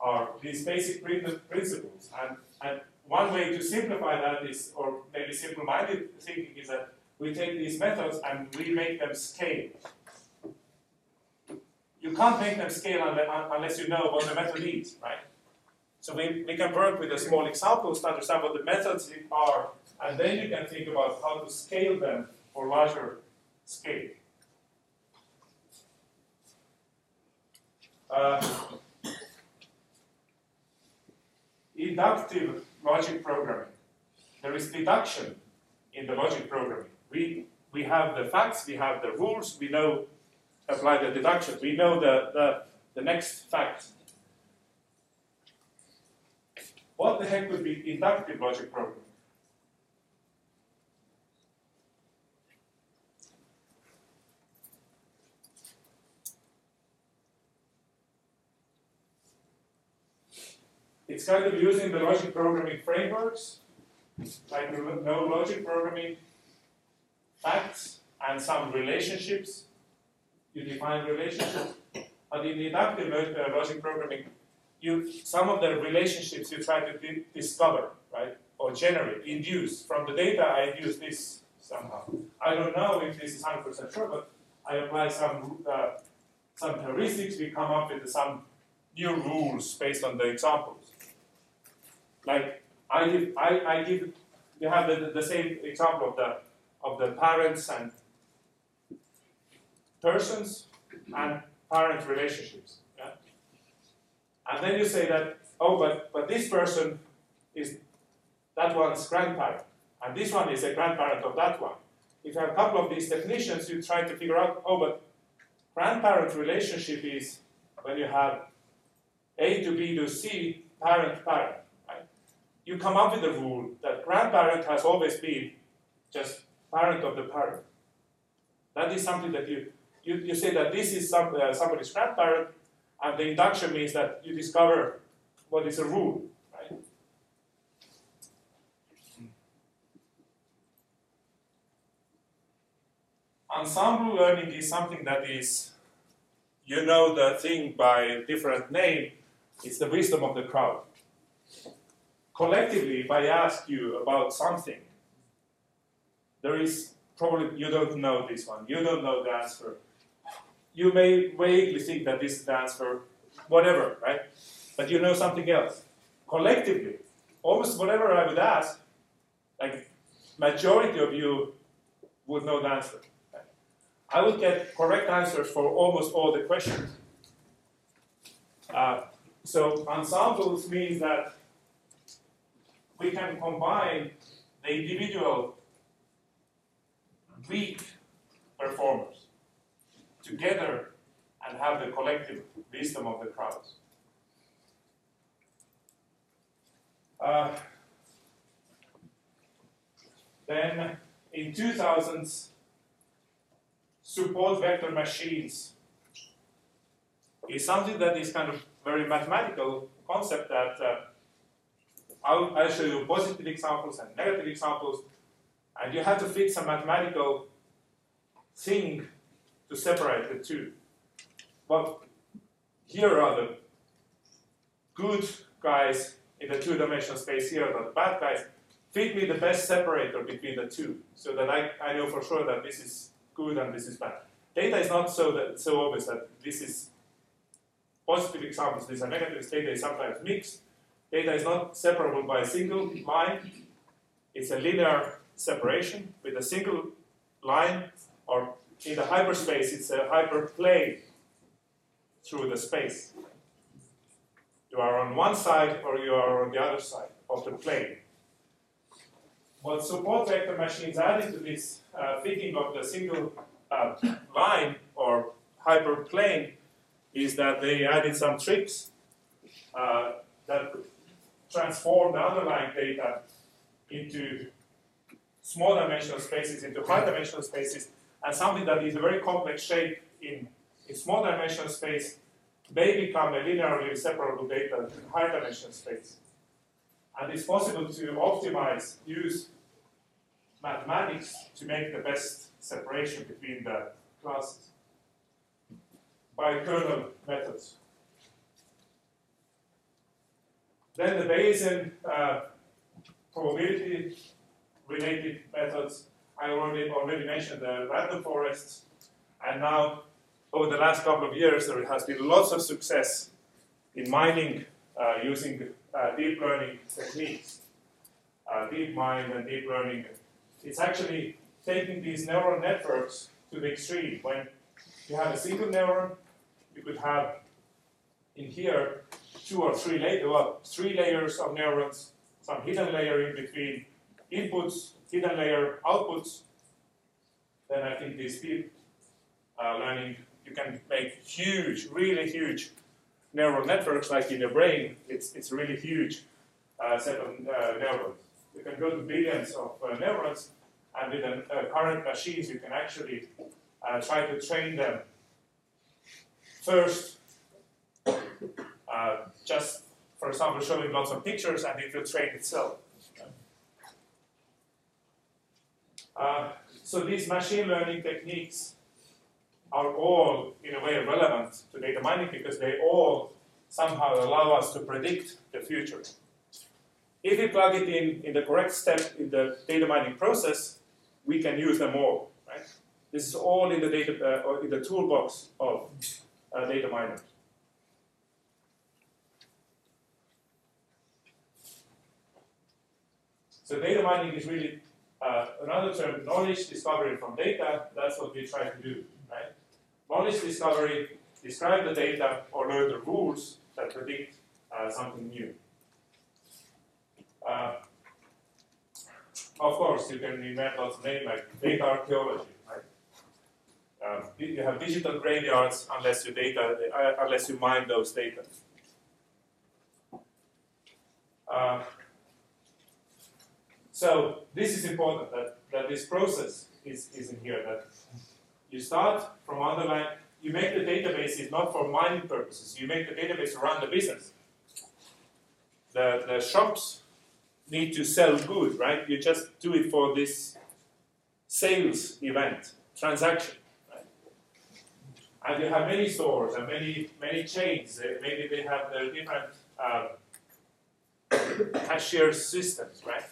or these basic principles. And, and one way to simplify that is, or maybe simple-minded thinking is that we take these methods and we make them scale. You can't make them scale unless you know what the method is, right? So we, we can work with a small examples to understand what the methods are, and then you can think about how to scale them for larger scale. Uh, inductive logic programming. There is deduction in the logic programming. We, we have the facts, we have the rules, we know apply the deduction, we know the, the, the next fact. What the heck would be inductive logic programming? It's kind of using the logic programming frameworks, like no logic programming, facts, and some relationships. You define relationships. But in inductive uh, logic programming, you some of the relationships you try to di discover, right, or generate, induce from the data. I induce this somehow. I don't know if this is 100% sure, but I apply some uh, some heuristics. We come up with some new rules based on the examples. Like I give, I, I give. You have the, the same example of the of the parents and persons and parent relationships. And then you say that, oh, but, but this person is that one's grandparent, and this one is a grandparent of that one. If you have a couple of these definitions, you try to figure out, oh, but grandparent relationship is when you have A to B to C, parent, parent. Right? You come up with a rule that grandparent has always been just parent of the parent. That is something that you, you, you say that this is some, uh, somebody's grandparent, and the induction means that you discover what is a rule. Ensemble learning is something that is, you know the thing by different name, it's the wisdom of the crowd. Collectively, if I ask you about something, there is probably, you don't know this one, you don't know the answer, you may vaguely think that this is the answer, whatever, right? But you know something else. Collectively, almost whatever I would ask, like majority of you would know the answer. I would get correct answers for almost all the questions. Uh, so ensembles means that we can combine the individual weak performers together and have the collective wisdom of the crowds. Uh, then in 2000s, support vector machines is something that is kind of very mathematical concept that uh, I'll, I'll show you positive examples and negative examples, and you have to fit some mathematical thing to separate the two. But here are the good guys in the two-dimensional space, here the bad guys. Fit me the best separator between the two, so that I, I know for sure that this is good and this is bad. Data is not so that so obvious that this is positive examples, these are negatives, data is sometimes mixed. Data is not separable by a single line. It's a linear separation with a single line, or in the hyperspace, it's a hyperplane through the space. You are on one side or you are on the other side of the plane. What support vector machines added to this uh, of the single uh, line or hyperplane is that they added some tricks uh, that transform the underlying data into small dimensional spaces, into high dimensional spaces, and something that is a very complex shape in, in small dimensional space may become a linearly separable data in high dimensional space. And it's possible to optimize, use mathematics to make the best separation between the classes by kernel methods. Then the Bayesian uh, probability related methods. I already already mentioned the random forests, and now over the last couple of years there has been lots of success in mining uh, using uh, deep learning techniques, uh, DeepMind and deep learning. It's actually taking these neural networks to the extreme. When you have a single neuron, you could have in here two or three layers, well, three layers of neurons, some hidden layer in between, inputs, hidden layer, outputs. Then I think this deep uh, learning, you can make huge, really huge neural networks like in the brain. It's, it's a really huge uh, set of uh, neurons. You can go to billions of uh, neurons, and with the uh, current machines, you can actually try to train them first uh, just, for example, showing lots of pictures and it will train itself. Uh, so these machine learning techniques are all, in a way, relevant to data mining because they all somehow allow us to predict the future. If we plug it in in the correct step in the data mining process, we can use them all. Right? This is all in the data uh, in the toolbox of uh, data miners. So data mining is really uh, another term, knowledge discovery from data. That's what we try to do, right? Knowledge discovery, describe the data or learn the rules that predict uh, something new. Uh, of course, you can invent lots of names like data archaeology, right? Um, you have digital graveyards unless you data, uh, unless you mine those data. So this is important that, that this process is, is in here. That you start from underlying, you make the databases not for mining purposes. You make the database to run the business. The, the shops need to sell good, right? You just do it for this sales event transaction. Right? And you have many stores and many many chains. Uh, Maybe they have their different uh, cashier systems, right?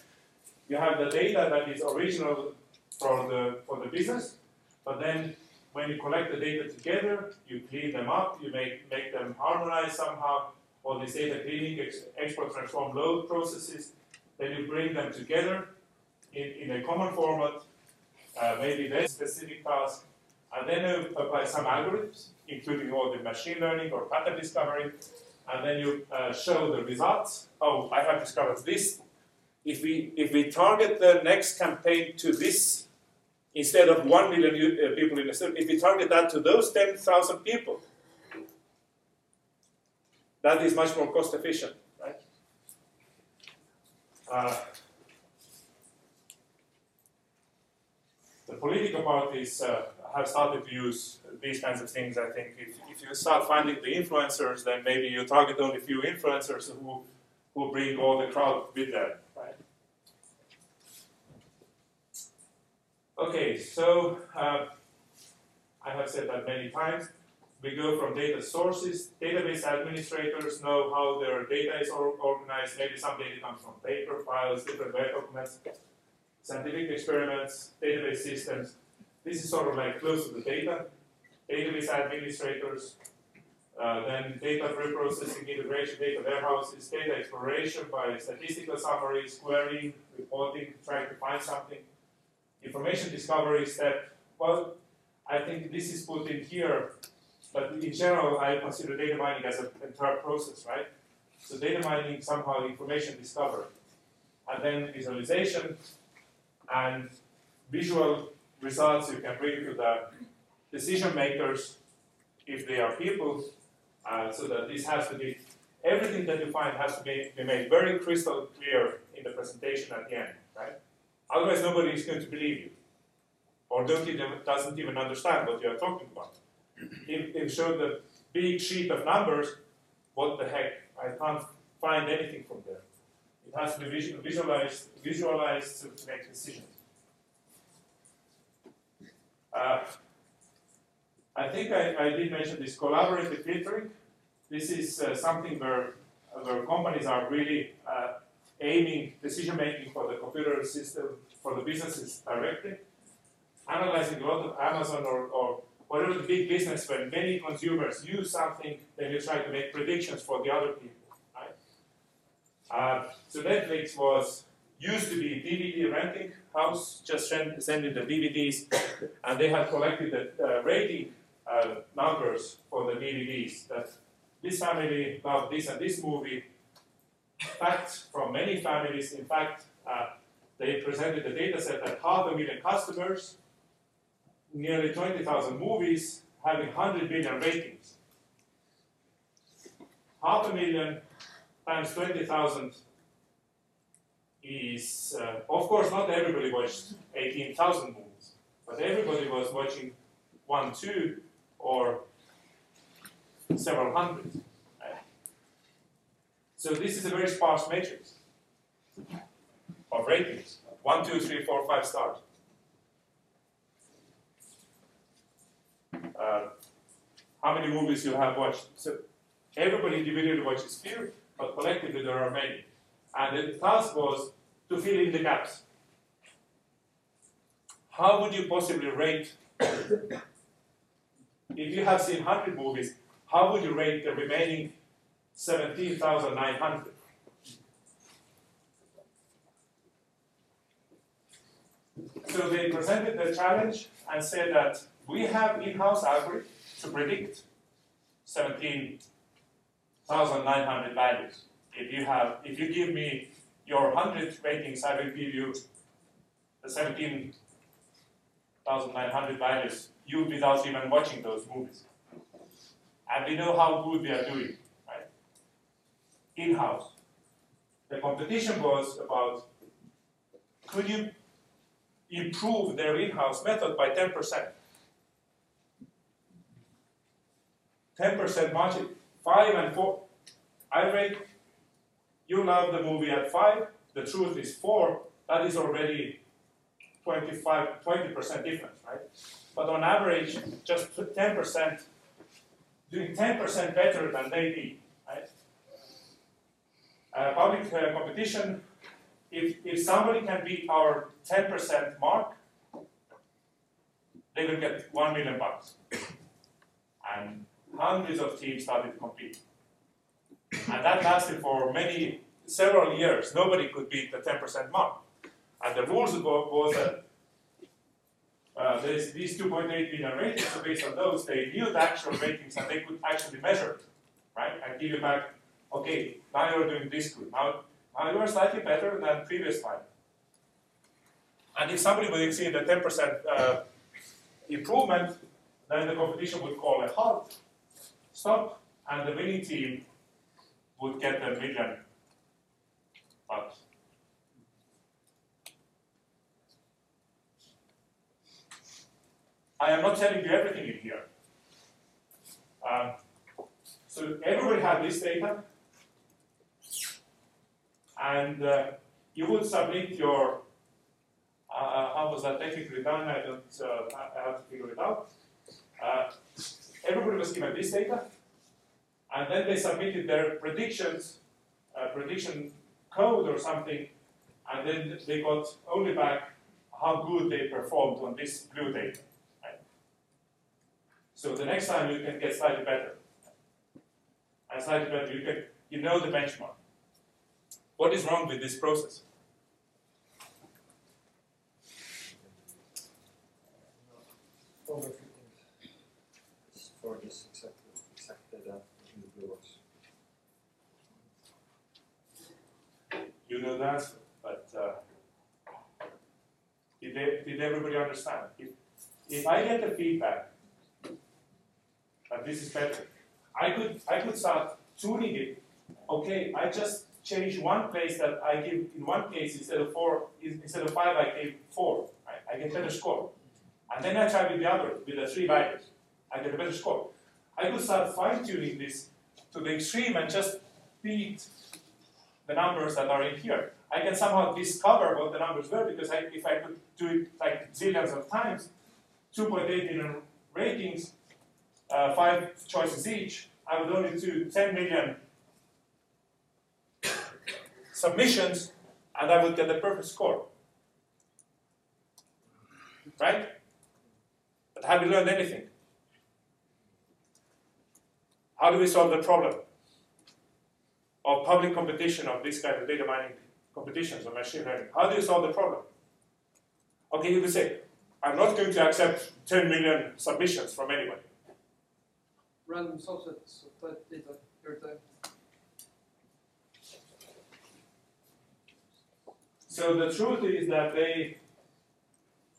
You have the data that is original for the for the business, but then when you collect the data together, you clean them up, you make make them harmonize somehow. All these data cleaning, ex- export, transform, load processes. Then you bring them together in, in a common format, uh, maybe very specific task, and then you apply some algorithms, including all the machine learning or pattern discovery, and then you uh, show the results. Oh, I have discovered this. If we if we target the next campaign to this instead of one million uh, people in the city, if we target that to those ten thousand people, that is much more cost efficient, right? Uh, the political parties uh, have started to use these kinds of things. I think if, if you start finding the influencers, then maybe you target only a few influencers who who bring all the crowd with them, right? Okay, so uh, I have said that many times. We go from data sources. Database administrators know how their data is or- organized. Maybe some data comes from paper files, different web documents, scientific experiments, database systems. This is sort of like close to the data. Database administrators, uh, then data preprocessing, integration, data warehouses, data exploration by statistical summaries, querying, reporting, trying to find something. Information discovery step. Well, I think this is put in here, but in general, I consider data mining as an entire process, right? So data mining somehow information discovery, and then visualization and visual results you can bring to the decision makers if they are people, uh, so that this has to be everything that you find has to be, be made very crystal clear in the presentation at the end, right? Otherwise, nobody is going to believe you, or don't even, doesn't even understand what you are talking about. If, if show the big sheet of numbers, what the heck? I can't find anything from there. It has to be visualized, visualized to, to make decisions. Uh, I think I, I did mention this collaborative filtering. This is uh, something where, where companies are really uh, aiming decision making for the computer system for the businesses directly, analyzing a lot of Amazon or, or whatever the big business when many consumers use something, then you try to make predictions for the other people. Right? Uh, so Netflix was used to be DVD renting house, just send, sending the DVDs, and they had collected the uh, rating uh, numbers for the DVDs. That this family loved this and this movie. Facts from many families. In fact, uh, they presented the data set that half a million customers, nearly 20,000 movies, having 100 million ratings. Half a million times 20,000 is, uh, of course, not everybody watched 18,000 movies, but everybody was watching one, two, or several hundred. So this is a very sparse matrix of ratings. One, two, three, four, five stars. Uh, how many movies you have watched? So everybody individually watches few, but collectively there are many. And the task was to fill in the gaps. How would you possibly rate? if you have seen 100 movies, how would you rate the remaining 17,900? So they presented the challenge and said that we have in-house algorithm to predict 17,900 values. If you have, if you give me your 100 ratings, I will give you the 17,900 values, you without even watching those movies. And we know how good we are doing? In-house. The competition was about could you improve their in-house method by 10%? 10% margin, 5 and 4. I rate you love the movie at 5, the truth is 4, that is already 25, 20% difference, right? but on average, just 10%, doing 10% better than they did, public uh, competition, if, if somebody can beat our 10% mark, they will get 1 million bucks. And hundreds of teams started to compete. And that lasted for many, several years. Nobody could beat the 10% mark. And the rules was, that uh, these 2.8 million ratings, so based on those, they knew the actual ratings and they could actually measure right? And give you back, okay, now you're doing this good. Now, now you're slightly better than previous time. And if somebody would exceed the 10% uh, improvement, then the competition would call a halt, stop, and the winning team would get a million bucks. I am not telling you everything in here. Um, so everybody had this data, and uh, you would submit your. Uh, how was that technically done? I don't. Uh, I have to figure it out. Uh, everybody was given this data, and then they submitted their predictions, uh, prediction code or something, and then they got only back how good they performed on this blue data. So the next time you can get slightly better. And slightly better, you can you know the benchmark. What is wrong with this process? You know answer, but uh, did, they, did everybody understand? If, if I get the feedback that this is better, I could I could start tuning it. Okay, I just change one place that I give in one case instead of four instead of five I gave four. Right? I get better score. And then I try with the other, with the three values. I get a better score. I could start fine-tuning this to the extreme and just beat the numbers that are in here. I can somehow discover what the numbers were because I, if I could do it like zillions of times, 2.8 million ratings, uh, five choices each, I would only do 10 million submissions, and I would get the perfect score. Right? But have we learned anything? How do we solve the problem of public competition of this kind of data mining competitions or machine learning? How do you solve the problem? Okay, you could say, I'm not going to accept 10 million submissions from anybody. Random subsets of that data every time. So the truth is that they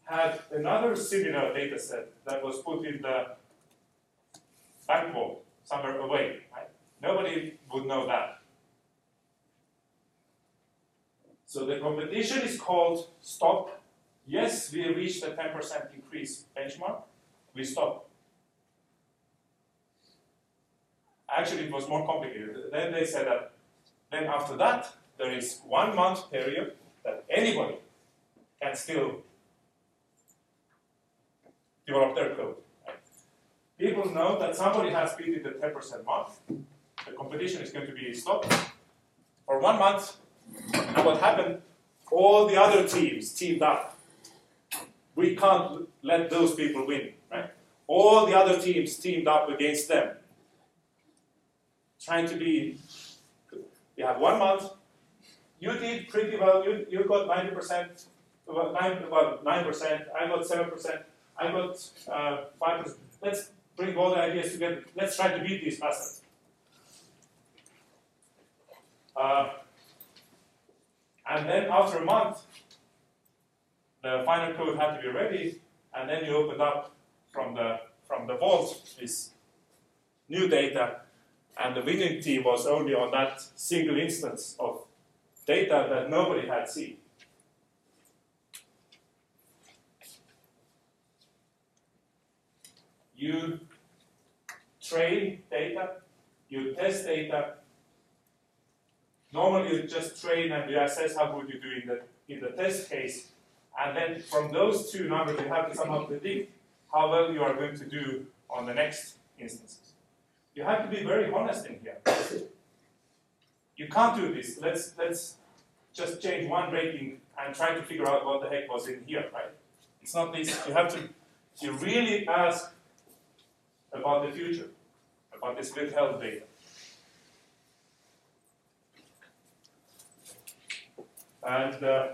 had another similar data set that was put in the bank vault somewhere away. Right? Nobody would know that. So the competition is called stop. Yes, we reached a 10% increase benchmark. We stop. Actually, it was more complicated. Then they said that then after that, there is one month period that anybody can still develop their code. Right? People know that somebody has beaten the 10% mark. The competition is going to be stopped for one month. And what happened? All the other teams teamed up. We can't let those people win, right? All the other teams teamed up against them, trying to be. You have one month. You did pretty well. You, you got 90%, well, 9, well, 9%. I got 7%. I got uh, 5%. Let's bring all the ideas together. Let's try to beat these bastards. Uh, and then after a month, the final code had to be ready, and then you opened up from the from the vault this new data, and the winning team was only on that single instance of data that nobody had seen. You train data, you test data. Normally, you just train and you assess how good you do in the in the test case, and then from those two numbers, you have to somehow predict how well you are going to do on the next instances. You have to be very honest in here. You can't do this. Let's let's just change one rating and try to figure out what the heck was in here, right? It's not this. You have to you really ask about the future, about this good health data. And uh,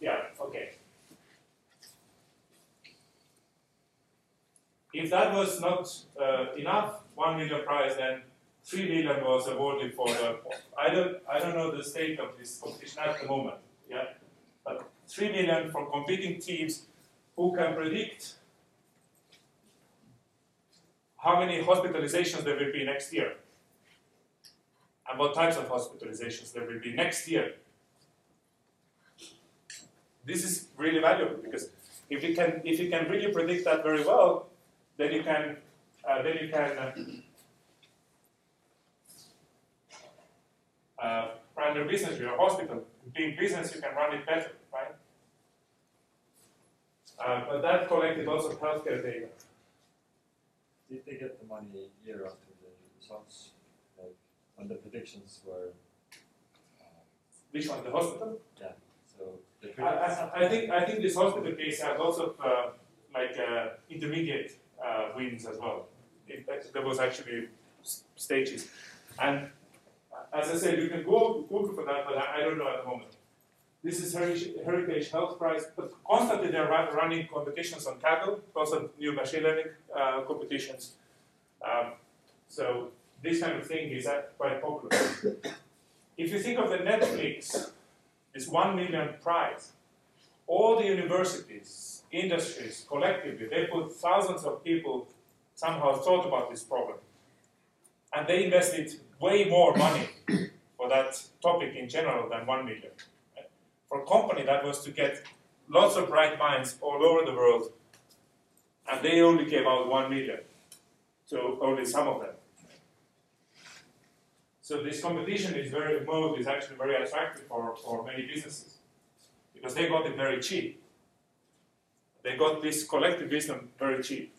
yeah, okay. If that was not uh, enough, one million prize, then three million was awarded for the. I don't, I don't know the state of this competition at the moment. Yeah, but three million for competing teams who can predict how many hospitalizations there will be next year, and what types of hospitalizations there will be next year. This is really valuable because if you can, if you can really predict that very well, then you can, uh, then you can uh, uh, run your business, your hospital. Being business, you can run it better, right? Uh, but that collected lots of healthcare data. Did they get the money year after the results? Like when the predictions were, uh, Which one? The hospital? Yeah. so I, I, I think I think this hospital case had lots of uh, like uh, intermediate uh, wins as well. It, there was actually stages, and as I said, you can go Google for that, but I, I don't know at the moment. This is Heritage, Health Prize, but constantly they're run, running competitions on lots of new machine learning uh, competitions. Um, so this kind of thing is uh, quite popular. if you think of the Netflix, this one million prize, all the universities, industries, collectively, they put thousands of people somehow thought about this problem. And they invested way more money for that topic in general than one million. For a company, that was to get lots of bright minds all over the world, and they only gave out one million to only some of them. So this competition is very mode is actually very attractive for, for many businesses because they got it very cheap. They got this collective wisdom very cheap.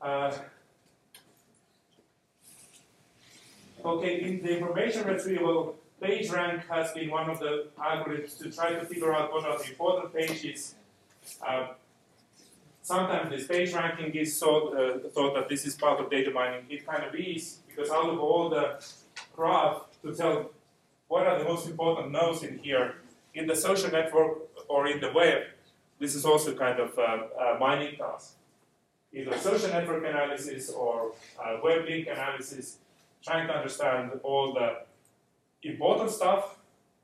Uh, okay, in the information retrieval, PageRank has been one of the algorithms to try to figure out what are the important pages. Uh, sometimes this page ranking is thought, uh, thought that this is part of data mining. It kind of is, because out of all the graph to tell what are the most important nodes in here, in the social network or in the web, this is also kind of a, a mining task. Either social network analysis or uh, web link analysis, trying to understand all the important stuff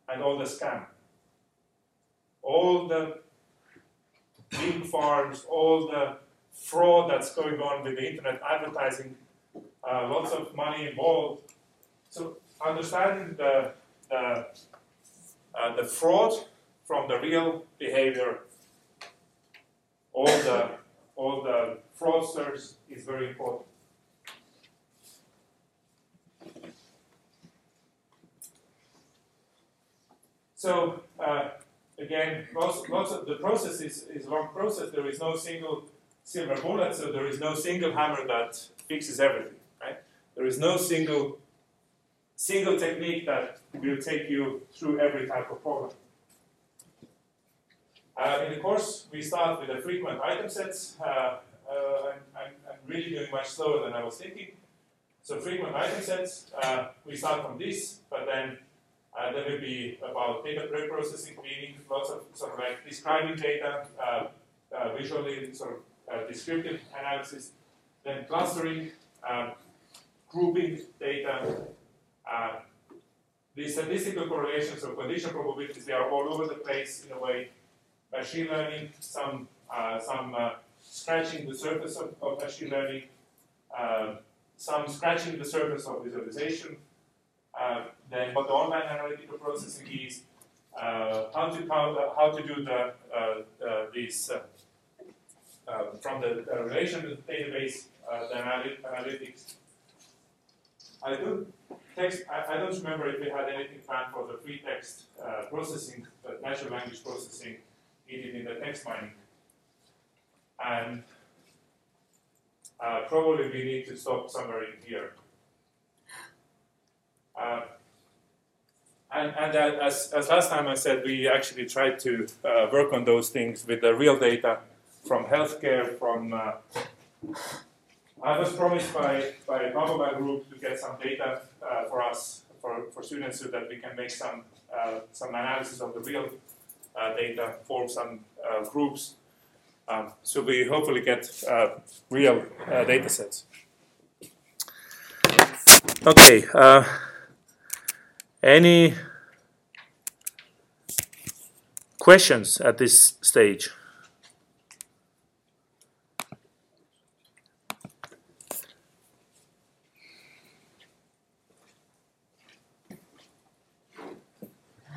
and all the scam. All the link farms, all the fraud that's going on with the internet advertising, uh, lots of money involved. So understanding the the, uh, the fraud from the real behavior, all the all the fraudsters is very important. So uh, again, lots of the process is, is a long process. There is no single silver bullet, so there is no single hammer that fixes everything. Right? There is no single single technique that will take you through every type of problem. Uh, in the course, we start with the frequent item sets. Uh, uh, I'm, I'm, really doing much slower than I was thinking. So frequent item sets, uh, we start from this, but then uh, there will be about data pre-processing, cleaning, lots of sort of like describing data, uh, visually sort of descriptive analysis, then clustering, um, grouping data, uh, the statistical correlations or condition probabilities, they are all over the place in a way. Machine learning, some, uh, some uh, scratching the surface of, of machine learning, um, some scratching the surface of visualization, uh, then what the online analytical processing is, uh, how to count, how to do the these from the, the relation to the database, the analytics. I do text, I, I don't remember if we had anything planned for the free text uh, processing, uh, natural language processing needed in the text mining. And uh, probably we need to stop somewhere in here. Uh, and and as, as last time I said, we actually tried to uh, work on those things with the real data from healthcare, from uh, I was promised by, by Baboba Group to get some data uh, for us, for, for students, so that we can make some, uh, some analysis of the real data, form some groups. Um, so we hopefully get uh, real uh, data sets. Okay. uh, any questions at this stage?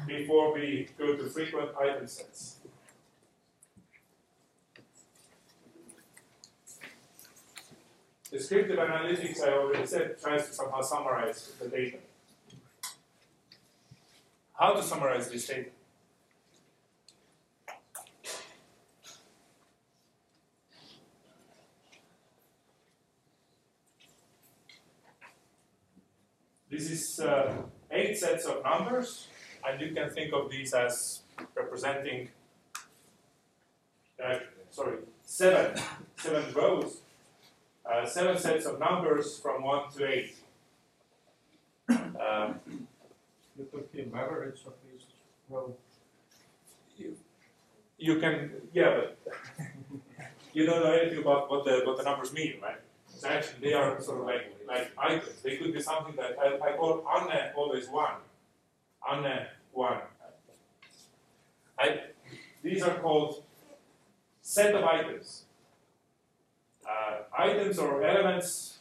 before we go to frequent item sets. Descriptive analytics, I already said, tries to somehow summarize the data. How to summarize this data? This is uh, eight sets of numbers and you can think of these as representing, uh, sorry, seven, seven rows, uh, seven sets of numbers from one to eight. Um, You could give average of each row. you can, yeah, but you don't know anything about what the what the numbers mean, right? So actually, they are sort of like like items. They could be something that I, I call Anne always one. Anne one. I, these are called set of items. Uh, items or elements.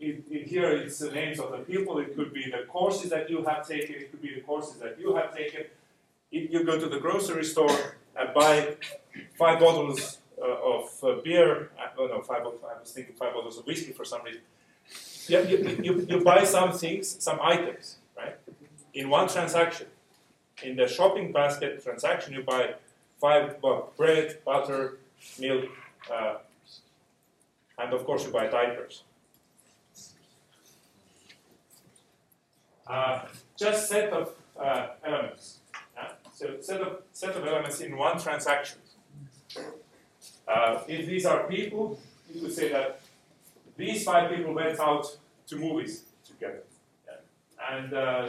In, in here, it's the names of the people. It could be the courses that you have taken. It could be the courses that you have taken. If you go to the grocery store and buy five bottles uh, of uh, beer, uh, oh no, five. I was thinking five bottles of whiskey for some reason. Yeah, you, you, you buy some things, some items, right? In one transaction in the shopping basket transaction, you buy five well, bread, butter, milk, uh, and of course you buy diapers. Uh, just set of uh, elements. Yeah? So set of set of elements in one transaction. Uh, if these are people, you could say that these five people went out to movies together, yeah? and uh,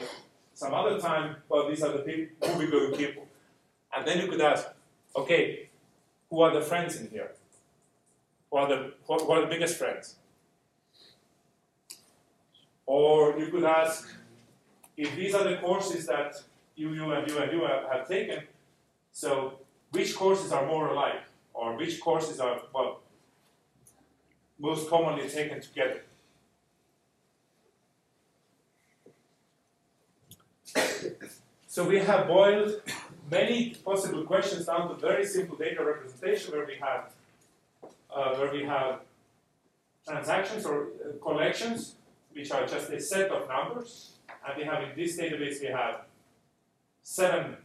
some other time, well, these are the people, movie-going people. And then you could ask, okay, who are the friends in here? Who are the, who are the biggest friends? Or you could ask, if these are the courses that you, you, and you, and you have, have taken, so which courses are more alike? Or which courses are, well, most commonly taken together? So we have boiled many possible questions down to very simple data representation where we have uh, where we have transactions or uh, collections which are just a set of numbers and we have in this database we have seven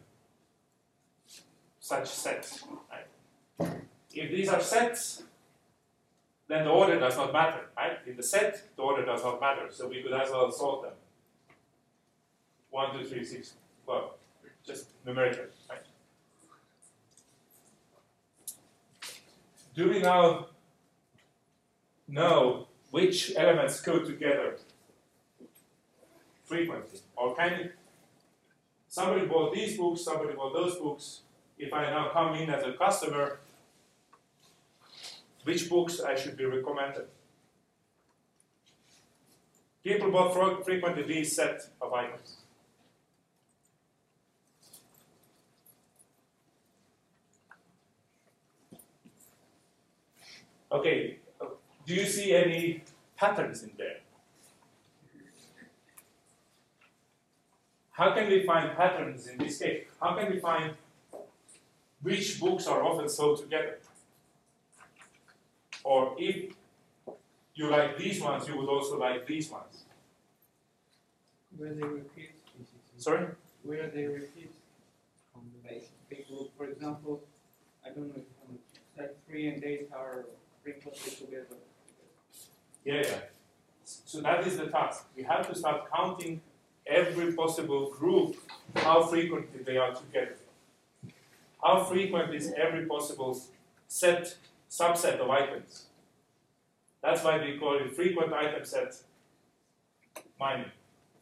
such sets. Right? If these are sets, then the order does not matter. Right? In the set, the order does not matter. So we could as well sort them. One, two, three, six, well, just numerically, right? Do we now know which elements go together frequently? Or can somebody bought these books, somebody bought those books. If I now come in as a customer, which books I should be recommended? People bought frequently these set of items. Okay, do you see any patterns in there? How can we find patterns in this case? How can we find which books are often sold together? Or if you like these ones, you would also like these ones. where they repeat, Sorry? where they repeat. Like for example, I don't know if like three and eight are frequently together. Yeah, yeah. So that is the task. We have to start counting every possible group, how frequently they are together. How frequent is every possible set, subset of items? That's why we call it frequent item set mining.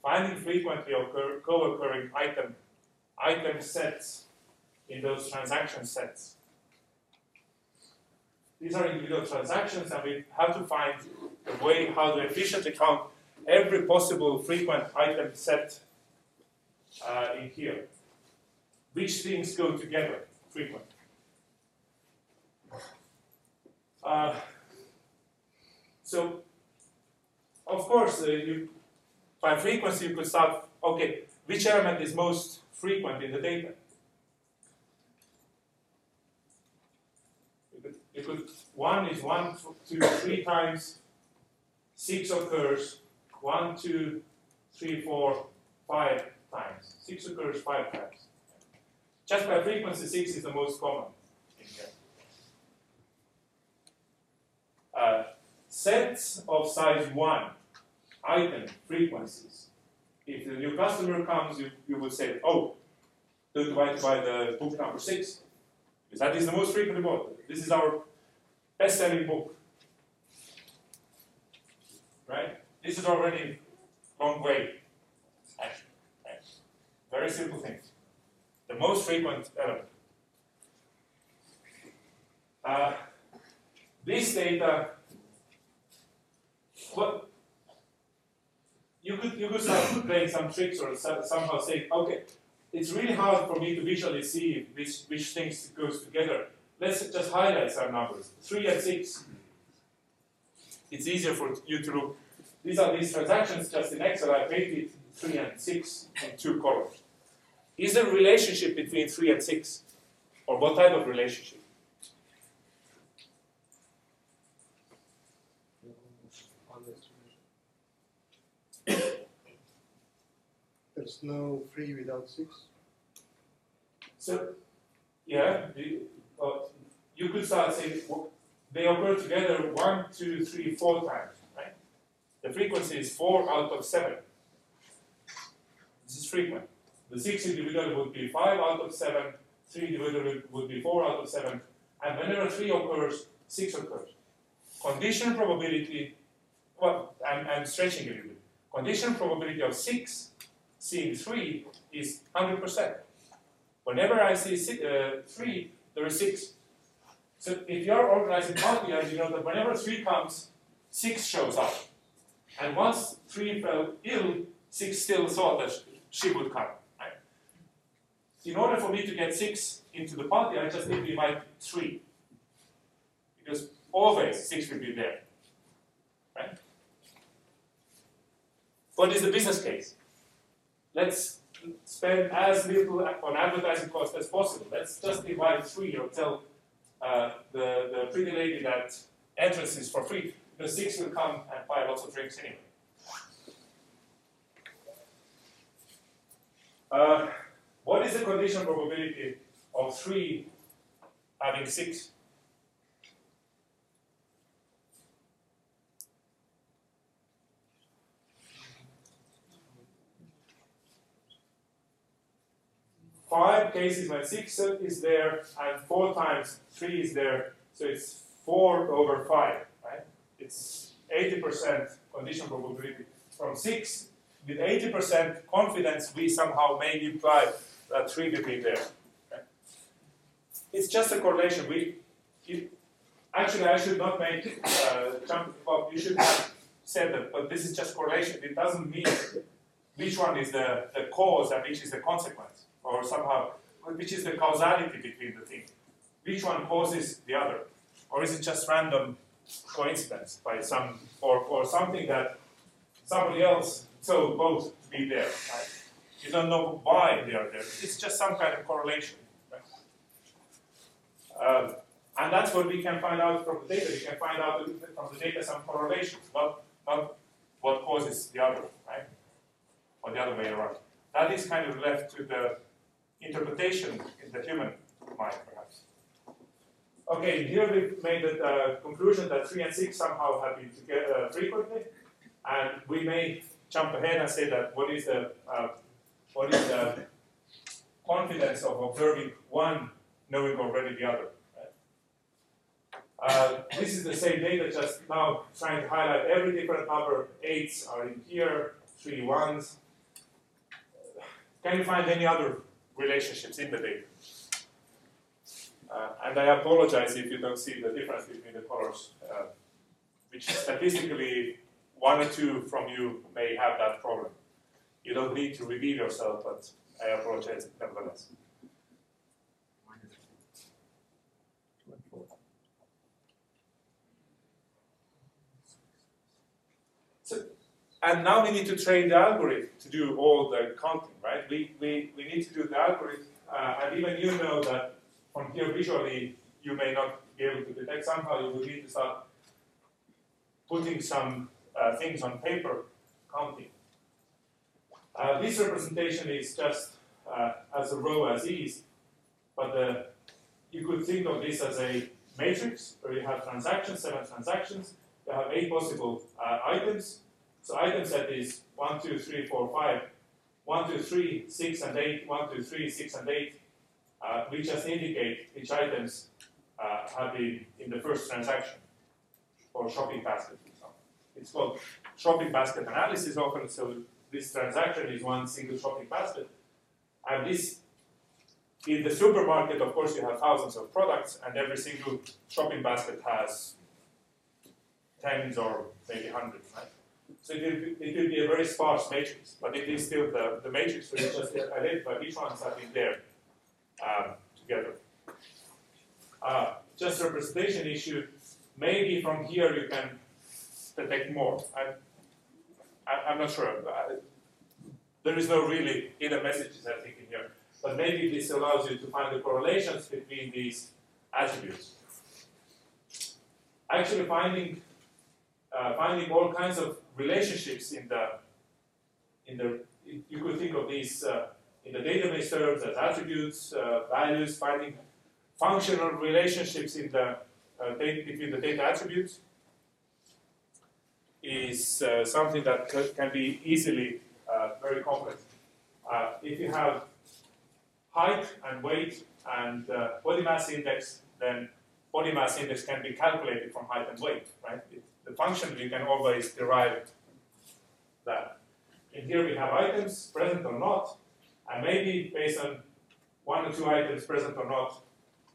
Finding frequently occur, co-occurring item, item sets in those transaction sets. These are individual transactions, and we have to find a way how to efficiently count every possible frequent item set uh, in here. Which things go together frequent? Uh, so, of course, uh, you, by frequency you could start, okay, which element is most frequent in the data? You one is one, two, three times, six occurs, one, two, three, four, five times. Six occurs five times. Just by frequency, six is the most common. Uh, sets of size one, item frequencies. If the new customer comes, you, you would say, oh, do divide by the book number six. Because that is the most frequently bought. This is our best selling book. Right? This is already long way. Actually. Very simple things. The most frequent element. Uh, this data, what you could you could start playing some tricks or somehow say, okay, it's really hard for me to visually see which which things goes together. Let's just highlight some numbers. Three and six. It's easier for you to look. These are these transactions just in Excel. I painted three and six in two columns. Is there a relationship between three and six? Or what type of relationship? There's no three without six. So, yeah, uh, you could start saying they occur together one, two, three, four times, right? The frequency is four out of seven. This is frequent. The six individual would be five out of seven, three individual would be four out of seven, and whenever three occurs, six occurs. Condition probability, well, I'm, I'm stretching a little bit. Condition probability of six seeing three is 100%. Whenever I see si- uh, three, there is six. So if you are organizing multi-years, you know that whenever three comes, six shows up. And once three fell ill, six still thought that she would come. Right? In order for me to get six into the party, I just need to invite three. Because always six will be there. Right? What is the business case? let's spend as little on advertising cost as possible. Let's just divide three or tell uh, the, the pretty lady that entrance is for free. The six will come and buy lots of drinks anyway. Uh, what is the condition probability of three having six? Five cases when six is there and four times three is there, so it's four over five, right? It's 80% condition probability. From six, with 80% confidence, we somehow may imply that three will be there. It's just a correlation. We, actually, I should not make uh, jump. You should have said that, but this is just correlation. It doesn't mean which one is the, the cause and which is the consequence or somehow, which is the causality between the things? Which one causes the other? Or is it just random coincidence by some, or, or something that somebody else so both be there, right? You don't know why they are there. It's just some kind of correlation. Right? Um, and that's what we can find out from the data. We can find out from the data some correlations, not, not what causes the other, right? or the other way around. That is kind of left to the interpretation in the human mind, perhaps. Okay, here we've made the uh, conclusion that 3 and 6 somehow have been together uh, frequently, and we may jump ahead and say that what is the, uh, what is the confidence of observing one knowing already the other. Uh, this is the same data, just now trying to highlight every different number. Eights are in here, three ones. Can you find any other relationships in the data? Uh, and I apologize if you don't see the difference between the colors, uh, which statistically one or two from you may have that problem. You don't need to reveal yourself, but I apologize nevertheless. Two and four. And now we need to train the algorithm to do all the counting, right? We, we, we need to do the algorithm, uh, and even you know that from here visually you may not be able to detect. Somehow you will need to start putting some uh, things on paper, counting. Uh, this representation is just uh, as a row as is, but the, you could think of this as a matrix where you have transactions, seven transactions, you have eight possible uh, items, so item set is 1, 2, 3, 4, 5. 1, 2, 3, 6, and 8. 1, 2, 3, 6, and 8. Uh, we just indicate which items uh, have been in the first transaction or shopping basket. It's called shopping basket analysis often. So this transaction is one single shopping basket. And this, in the supermarket, of course, you have thousands of products, and every single shopping basket has tens or maybe hundreds, right? So it be, it will be a very sparse matrix, but it is still the, the matrix, so you just identify which ones have been there um, together. Uh, just representation issue, maybe from here you can detect more. I, am not sure. I, there is no really hidden messages, I think, in here. But maybe this allows you to find the correlations between these attributes. Actually, finding uh, finding all kinds of relationships in the in the you could think of these uh, in the database terms as attributes, uh, values, finding functional relationships in the uh, between the data attributes is uh, something that can be easily uh, very complex. if you have height and weight and body mass index, then body mass index can be calculated from height and weight, right? The function you can always derive that. And here we have items, present or not, and maybe based on one or two items present or not,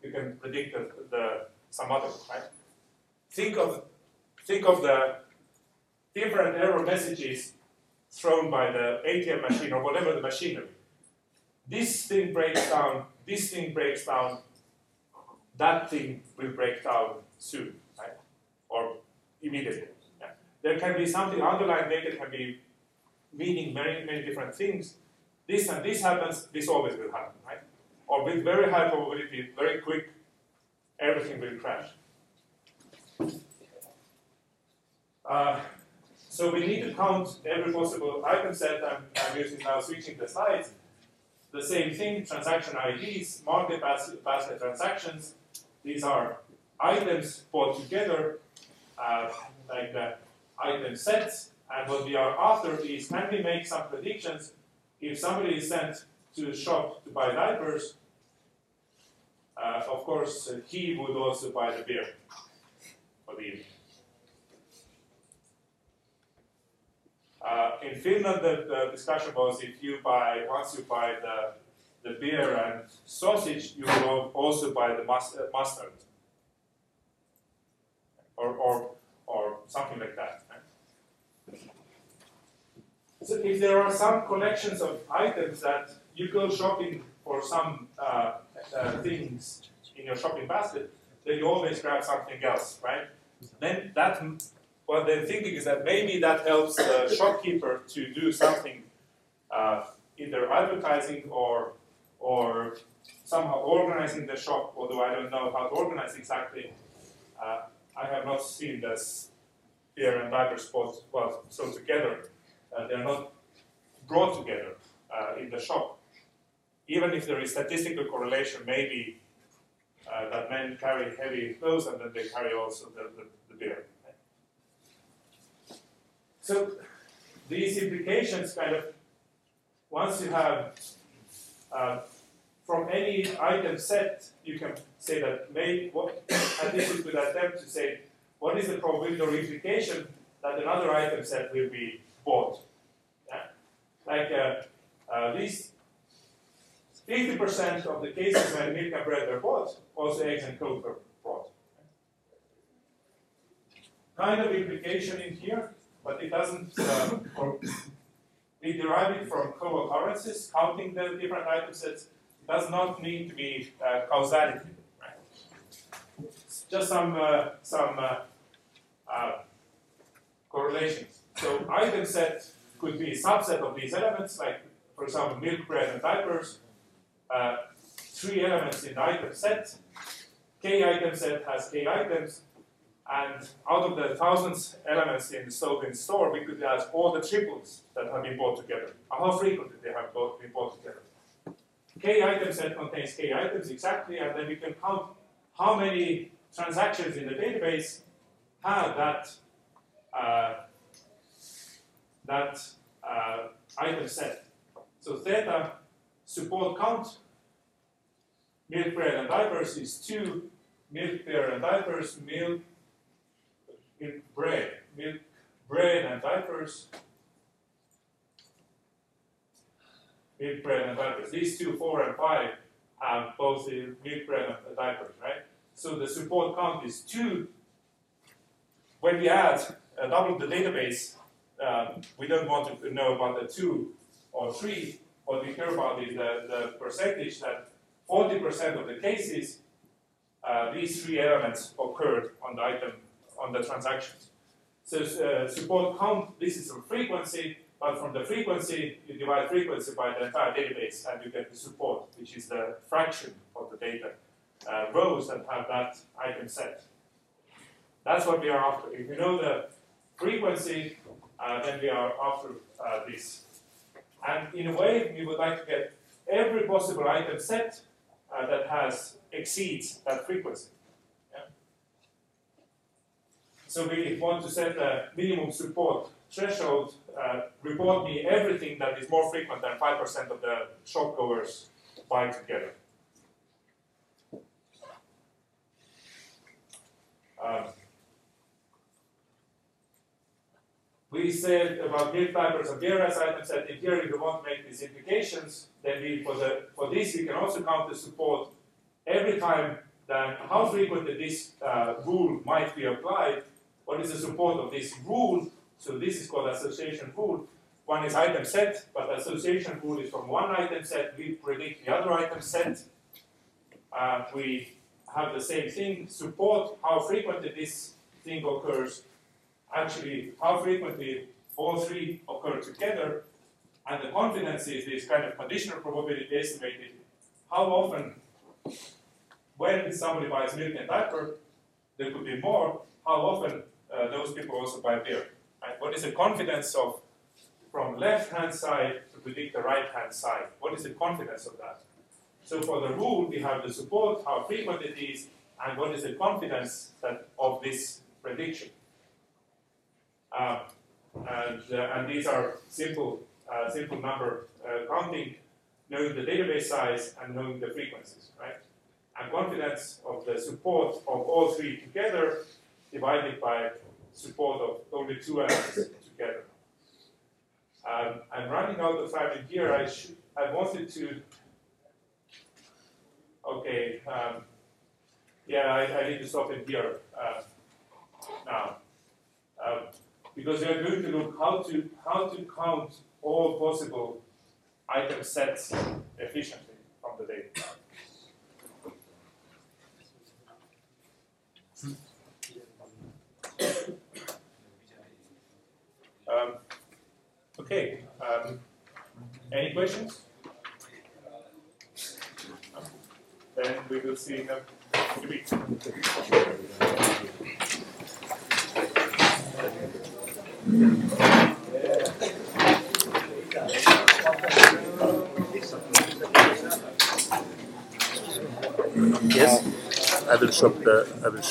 you can predict the, the some other, right? Think of think of the different error messages thrown by the ATM machine or whatever the machinery. This thing breaks down, this thing breaks down, that thing will break down soon, right? Or immediately. Yeah. There can be something underlying data can be meaning many, many different things. This and this happens, this always will happen, right? Or with very high probability, very quick, everything will crash. Uh, so we need to count every possible item set. I'm, I'm using now switching the slides. The same thing, transaction IDs, market basket, transactions. These are items bought together uh, like the item sets. And what we are after is can we make some predictions if somebody is sent to the shop to buy diapers? Uh, of course, he would also buy the beer for the evening. Uh, in Finland, the, the, discussion was if you buy once you buy the the beer and sausage, you will also buy the mus- mustard or, or, or something like that. So if there are some collections of items that you go shopping for some uh, uh, things in your shopping basket, then you always grab something else, right? Then that what they're thinking is that maybe that helps the shopkeeper to do something, uh, either advertising or or somehow organizing the shop. Although I don't know how to organize exactly, uh, I have not seen this beer and diaper spots well so together. Uh, they're not brought together uh, in the shop. Even if there is statistical correlation, maybe uh, that men carry heavy clothes and then they carry also the, the, the beer. So these implications kind of, once you have uh, from any item set, you can say that maybe what, and this is with attempt to say what is the probability or implication that another item set will be bought. Yeah? Like uh, uh, these 50% of the cases when milk and bread are bought, also eggs and coke are bought. Kind of implication in here, but it doesn't, uh, we derive it from co-occurrences, counting the different item sets. Does not need to be uh, causality. Right? Just some, uh, some uh, uh, correlations. So item set could be a subset of these elements, like for example milk, bread, and diapers. Uh, three elements in the item set. K item set has K items, and out of the thousands elements in sold in store, we could ask all the triples that have been bought together. How frequently they have been bought together. K item set contains K items exactly, and then we can count how many transactions in the database have that uh, that uh, item set. So theta support count milk, bread, and diapers is two milk, beer, and diapers, milk, milk, bread, milk, bread, and diapers, milk, bread, and diapers. These two, four and five, have both the milk, bread, and diapers, right? So the support count is two. When we add uh, double the database, um, we don't want to know about the two or three. What we care about is the, the percentage that 40% of the cases, uh, these three elements occurred on the item, on the transactions. So uh, support count, this is a frequency, but from the frequency, you divide frequency by the entire database and you get the support, which is the fraction of the data uh, rows that have that item set. That's what we are after. If you know the frequency, uh, then we are after uh, this. And in a way, we would like to get every possible item set uh, that has exceeds that frequency. Yeah? So we want to set a minimum support threshold. Uh, report me everything that is more frequent than 5% of the shop goers buy together. Um, we said about milk diapers and as items that in if we want to make these implications, then we for the for this we can also count the support every time that how frequently this uh, rule might be applied, what is the support of this rule, so this is called association rule. One is item set, but association rule is from one item set, we predict the other item set. Uh, we have the same thing, support how frequently this thing occurs, actually how frequently all three occur together, and the confidence is this kind of conditional probability estimated how often when somebody buys milk and diaper, there could be more, how often uh, those people also buy beer. Right? What is the confidence of from left hand side to predict the right hand side? What is the confidence of that? So for the rule, we have the support, how frequent it is, and what is the confidence that of this prediction. Uh, and, uh, and these are simple, uh, simple number uh, counting, knowing the database size and knowing the frequencies, right? And confidence of the support of all three together divided by support of only two elements together. Um, I'm running out of time in here. I should, I wanted to Okay, um, yeah, I, I, need to stop in here uh, now um, because we are going to look how to how to count all possible item sets efficiently from the data. Um, okay, um, any questions? then we will see in a week. Yes, I will shop the, I will